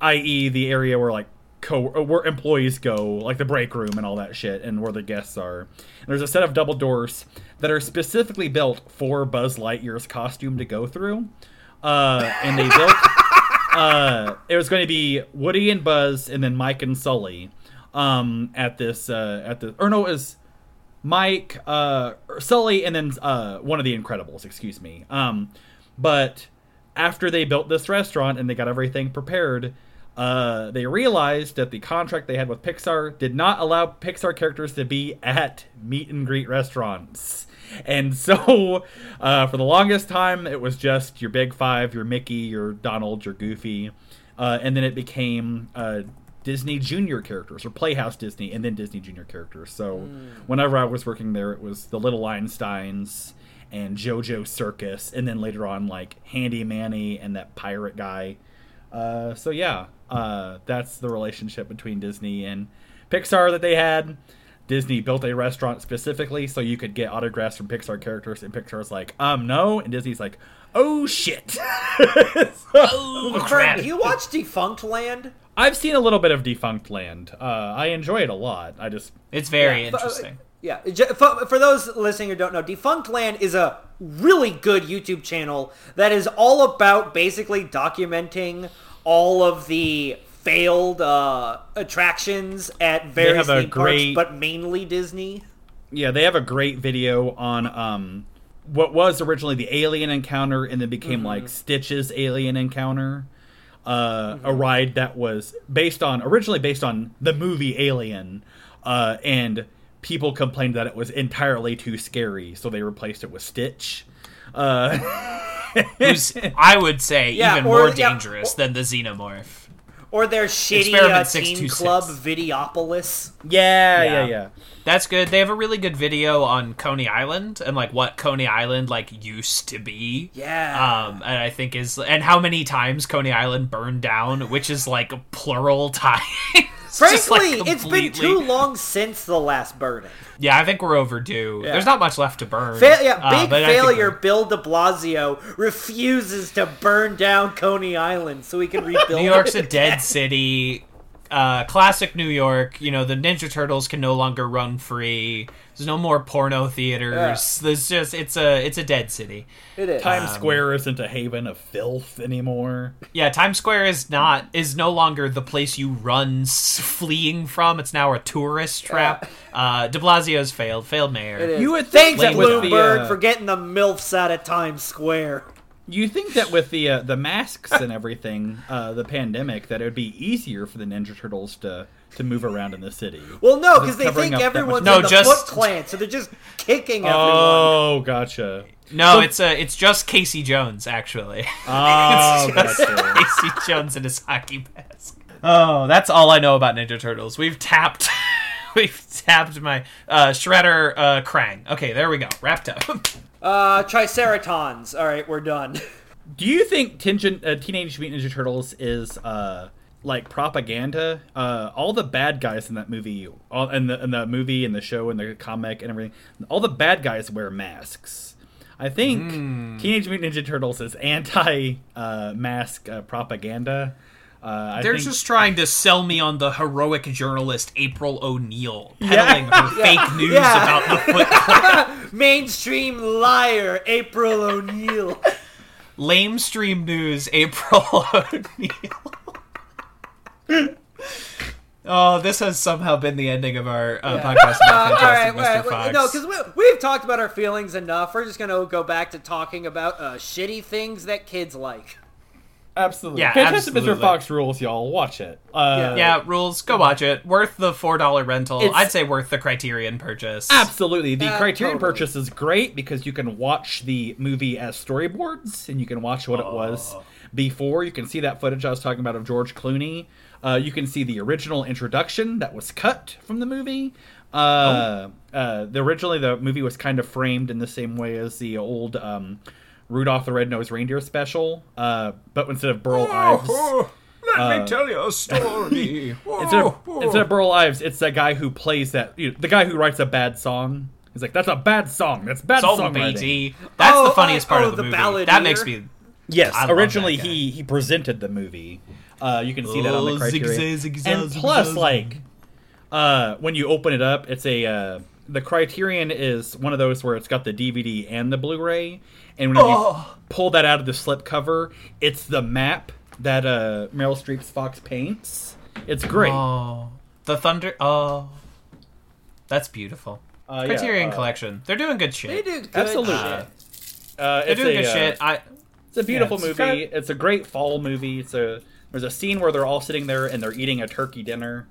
i.e., the area where like co uh, where employees go, like the break room and all that shit, and where the guests are. And there's a set of double doors that are specifically built for Buzz Lightyear's costume to go through, uh, and they built. uh, it was going to be Woody and Buzz, and then Mike and Sully, um, at this uh, at the or no, it was Mike, uh, Sully, and then uh, one of the Incredibles. Excuse me. Um, but after they built this restaurant and they got everything prepared, uh, they realized that the contract they had with Pixar did not allow Pixar characters to be at meet and greet restaurants. And so, uh, for the longest time, it was just your Big Five, your Mickey, your Donald, your Goofy. Uh, and then it became uh, Disney Junior characters, or Playhouse Disney, and then Disney Junior characters. So, whenever I was working there, it was the Little Einsteins and JoJo Circus, and then later on, like Handy Manny and that pirate guy. Uh, so yeah, uh, that's the relationship between Disney and Pixar that they had. Disney built a restaurant specifically so you could get autographs from Pixar characters, and Pixar's like, um, no, and Disney's like, oh shit. Oh, crap. You watch Defunctland? I've seen a little bit of Defunctland. Uh, I enjoy it a lot. I just It's very Yeah, but, uh, interesting. Yeah, j- for, for those listening who don't know, Defunctland is a really good YouTube channel that is all about basically documenting all of the failed uh, attractions at various have a theme parks, great- but mainly Disney. Yeah, they have a great video on um what was originally the alien encounter and then became like Stitch's alien encounter. Uh, A ride that was based on originally based on the movie Alien, uh, and people complained that it was entirely too scary, so they replaced it with Stitch. Uh, Who's I would say Yeah, even or- more yeah, dangerous than the xenomorph. Or their shitty Experiment uh, teen 626. club Videopolis. yeah, yeah, Yeah. yeah. That's good. They have a really good video on Coney Island and like what Coney Island like used to be. Yeah. Um, and I think is and how many times Coney Island burned down, which is like plural times. Just, like, Frankly, it's been too long since the last burning. Yeah, I think we're overdue. There's not much left to burn. Fa- yeah, Uh, big but I think failure. Bill De Blasio refuses to burn down Coney Island so he can rebuild. New York's a dead city. Uh, classic New York. You know, the Ninja Turtles can no longer run free. There's no more porno theaters. There's just it's a it's a dead city. It is. Times Square isn't a haven of filth anymore. Yeah, Times Square is not is no longer the place you run fleeing from. It's now a tourist trap. Uh, De Blasio's failed, failed mayor. It is. You would Thanks, think that with the, Bloomberg, uh, for getting the milfs out of Times Square. You think that with the uh, the masks and everything, uh, the pandemic, that it would be easier for the Ninja Turtles to to move around in the city? Well, no, because they think up that much- everyone's No, in the just- Foot Clan, so they're just kicking everyone. Oh, gotcha. No, it's uh, it's just Casey Jones actually. Oh, It's just gotcha. Casey Jones in his hockey mask. Oh, that's all I know about Ninja Turtles. We've tapped, we've tapped my uh, Shredder uh, Krang. Okay, there we go. Wrapped up. Uh, Triceratons. All right, we're done. Do you think Tingen, uh, Teenage Mutant Ninja Turtles is uh, like propaganda? Uh, all the bad guys in that movie, all in the in the movie and the show and the comic and everything, all the bad guys wear masks. I think Teenage Mutant Ninja Turtles is anti uh, mask uh, propaganda. Uh, I They're think, just trying to sell me on the heroic journalist April O'Neil peddling her fake news Yeah. about the Foot Mainstream liar, April O'Neil. Lamestream news April O'Neil. oh, this has somehow been the ending of our uh, podcast Uh, all right, Mr. right, Fox. wait, no, because we, we've talked about our feelings enough. We're just gonna go back to talking about uh, shitty things that kids like. Absolutely. Yeah, Fantastic Mr. Fox rules, y'all. Watch it. Uh, yeah, rules. Go watch it. Worth the four dollar rental. It's- I'd say worth the Criterion purchase. Absolutely. The Uh, Criterion totally. purchase is great because you can watch the movie as storyboards and you can watch what it was before. You can see that footage I was talking about of George Clooney. Uh, you can see the original introduction that was cut from the movie. Uh, uh, the originally the movie was kind of framed in the same way as the old um, Rudolph the Red-Nosed Reindeer special, uh, but instead of Burl Ives, let me tell you a story. instead of, instead of Burl Ives, it's that guy who plays that you know, the guy who writes a bad song. He's like, that's a bad song. That's bad Salt songwriting. BT. That's Oh, the funniest oh, part oh, of the, the movie. balladeer? That makes me. Yes, I originally he he presented the movie. Uh, you can see that on Oh, the Criterion. zigzag, zigzag, and plus, like, uh, when you open it up, it's a uh, the Criterion is one of those where it's got the DVD and the Blu-ray, and when Oh. you pull that out of the slipcover, it's the map that uh, Meryl Streep's Fox paints. It's great. Oh, the thunder. Oh, that's beautiful. Uh, yeah, Criterion uh, Collection. They're doing good shit. They do good Absolutely. shit. Uh, They're it's doing a, good uh, shit. I. It's a beautiful it's movie. kinda- It's a great fall movie. It's a there's a scene where they're all sitting there and they're eating a turkey dinner.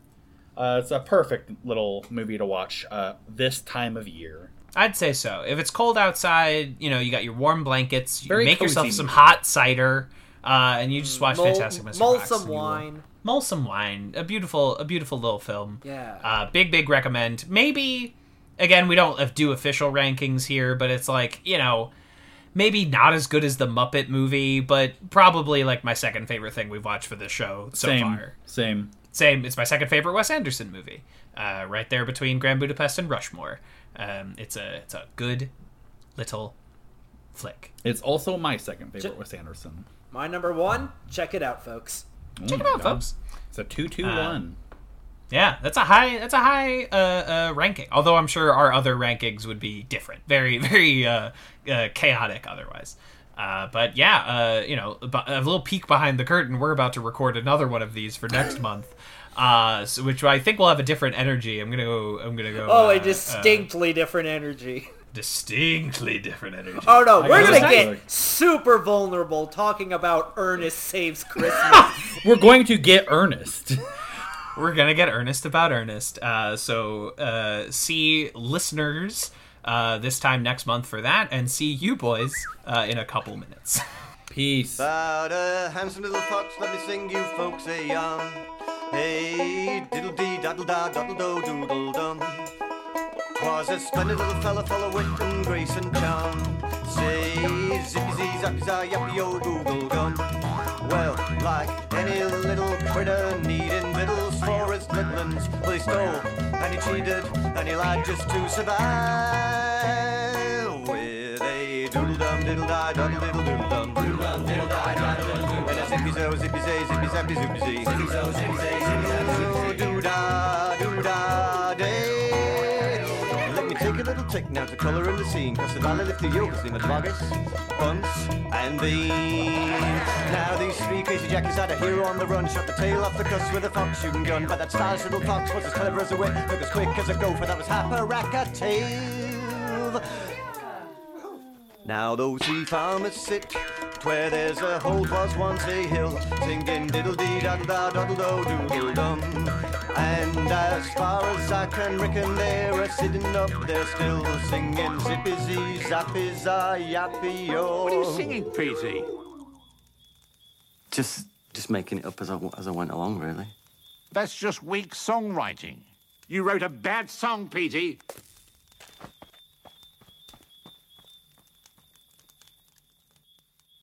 Uh, it's a perfect little movie to watch uh, this time of year. I'd say so. If it's cold outside, you know, you got your warm blankets. You Very make cozy yourself some movie. hot cider, uh, and you just watch Mull- Fantastic Mr. mull Fox, some and you will- wine. Mull some wine. A beautiful, a beautiful little film. Yeah. Uh, big, big recommend. Maybe, again, we don't uh, do official rankings here, but it's like you know, maybe not as good as the Muppet movie, but probably like my second favorite thing we've watched for this show so same, far. same. Same. It's my second favorite Wes Anderson movie. Uh, right there between Grand Budapest and Rushmore. Um, it's a it's a good little flick. It's also my second favorite Wes Anderson. My number one. Check it out, folks. Check it out, folks. It's a two two Uh, one. Yeah, that's a high that's a high uh, uh, ranking. Although I'm sure our other rankings would be different, very very uh, uh, chaotic otherwise. Uh, but yeah, uh, you know, a little peek behind the curtain. We're about to record another one of these for next month. uh, so, which I think will have a different energy. I'm gonna go. I'm gonna go. Oh, uh, a distinctly different energy. distinctly different energy. Oh no, we're gonna it. get super vulnerable talking about Ernest Saves Christmas. We're going to get earnest. We're gonna get earnest about Ernest. Uh, so uh, see listeners uh, this time next month for that, and see you boys uh, in a couple minutes. Peace. About a handsome little fox, let me sing you folks a yarn. Hey, diddle dee daddle da daddle do doodle dum. Was a splendid little fella full of wit and grace and charm. Say zippy zee zappy za yappy yo google gum. Well, like any little critter needing victuals for his littlins, well he stole and he cheated and he lied just to survive. With a doodle dum diddle da daddle diddle doodle dum doodle dum diddle daddle diddle dum. And a zippy zo zippy zay zippy zappy zoopy zee. Zippy zo zippy zay take a now to colour in the scene. Cause the valley lift the in the Boggis, Bunce, and Bean. Now these three crazy jackies had a hero on the run. Shot the tail off the cuss with a fox shooting gun. But that stylish little fox was as clever as a whip. Look as quick as a gopher. That was Happarackatail. Now those three farmers sit where there's a hole was once a hill, singing diddle dee daddle da daddle do doodle dum. And as far as I can reckon, they're a sitting up there still, singing zippy zee zappy za yappy yo. What are you singing, Petey? Just, just making it up as I, as I went along, really. That's just weak songwriting. You wrote a bad song, Petey.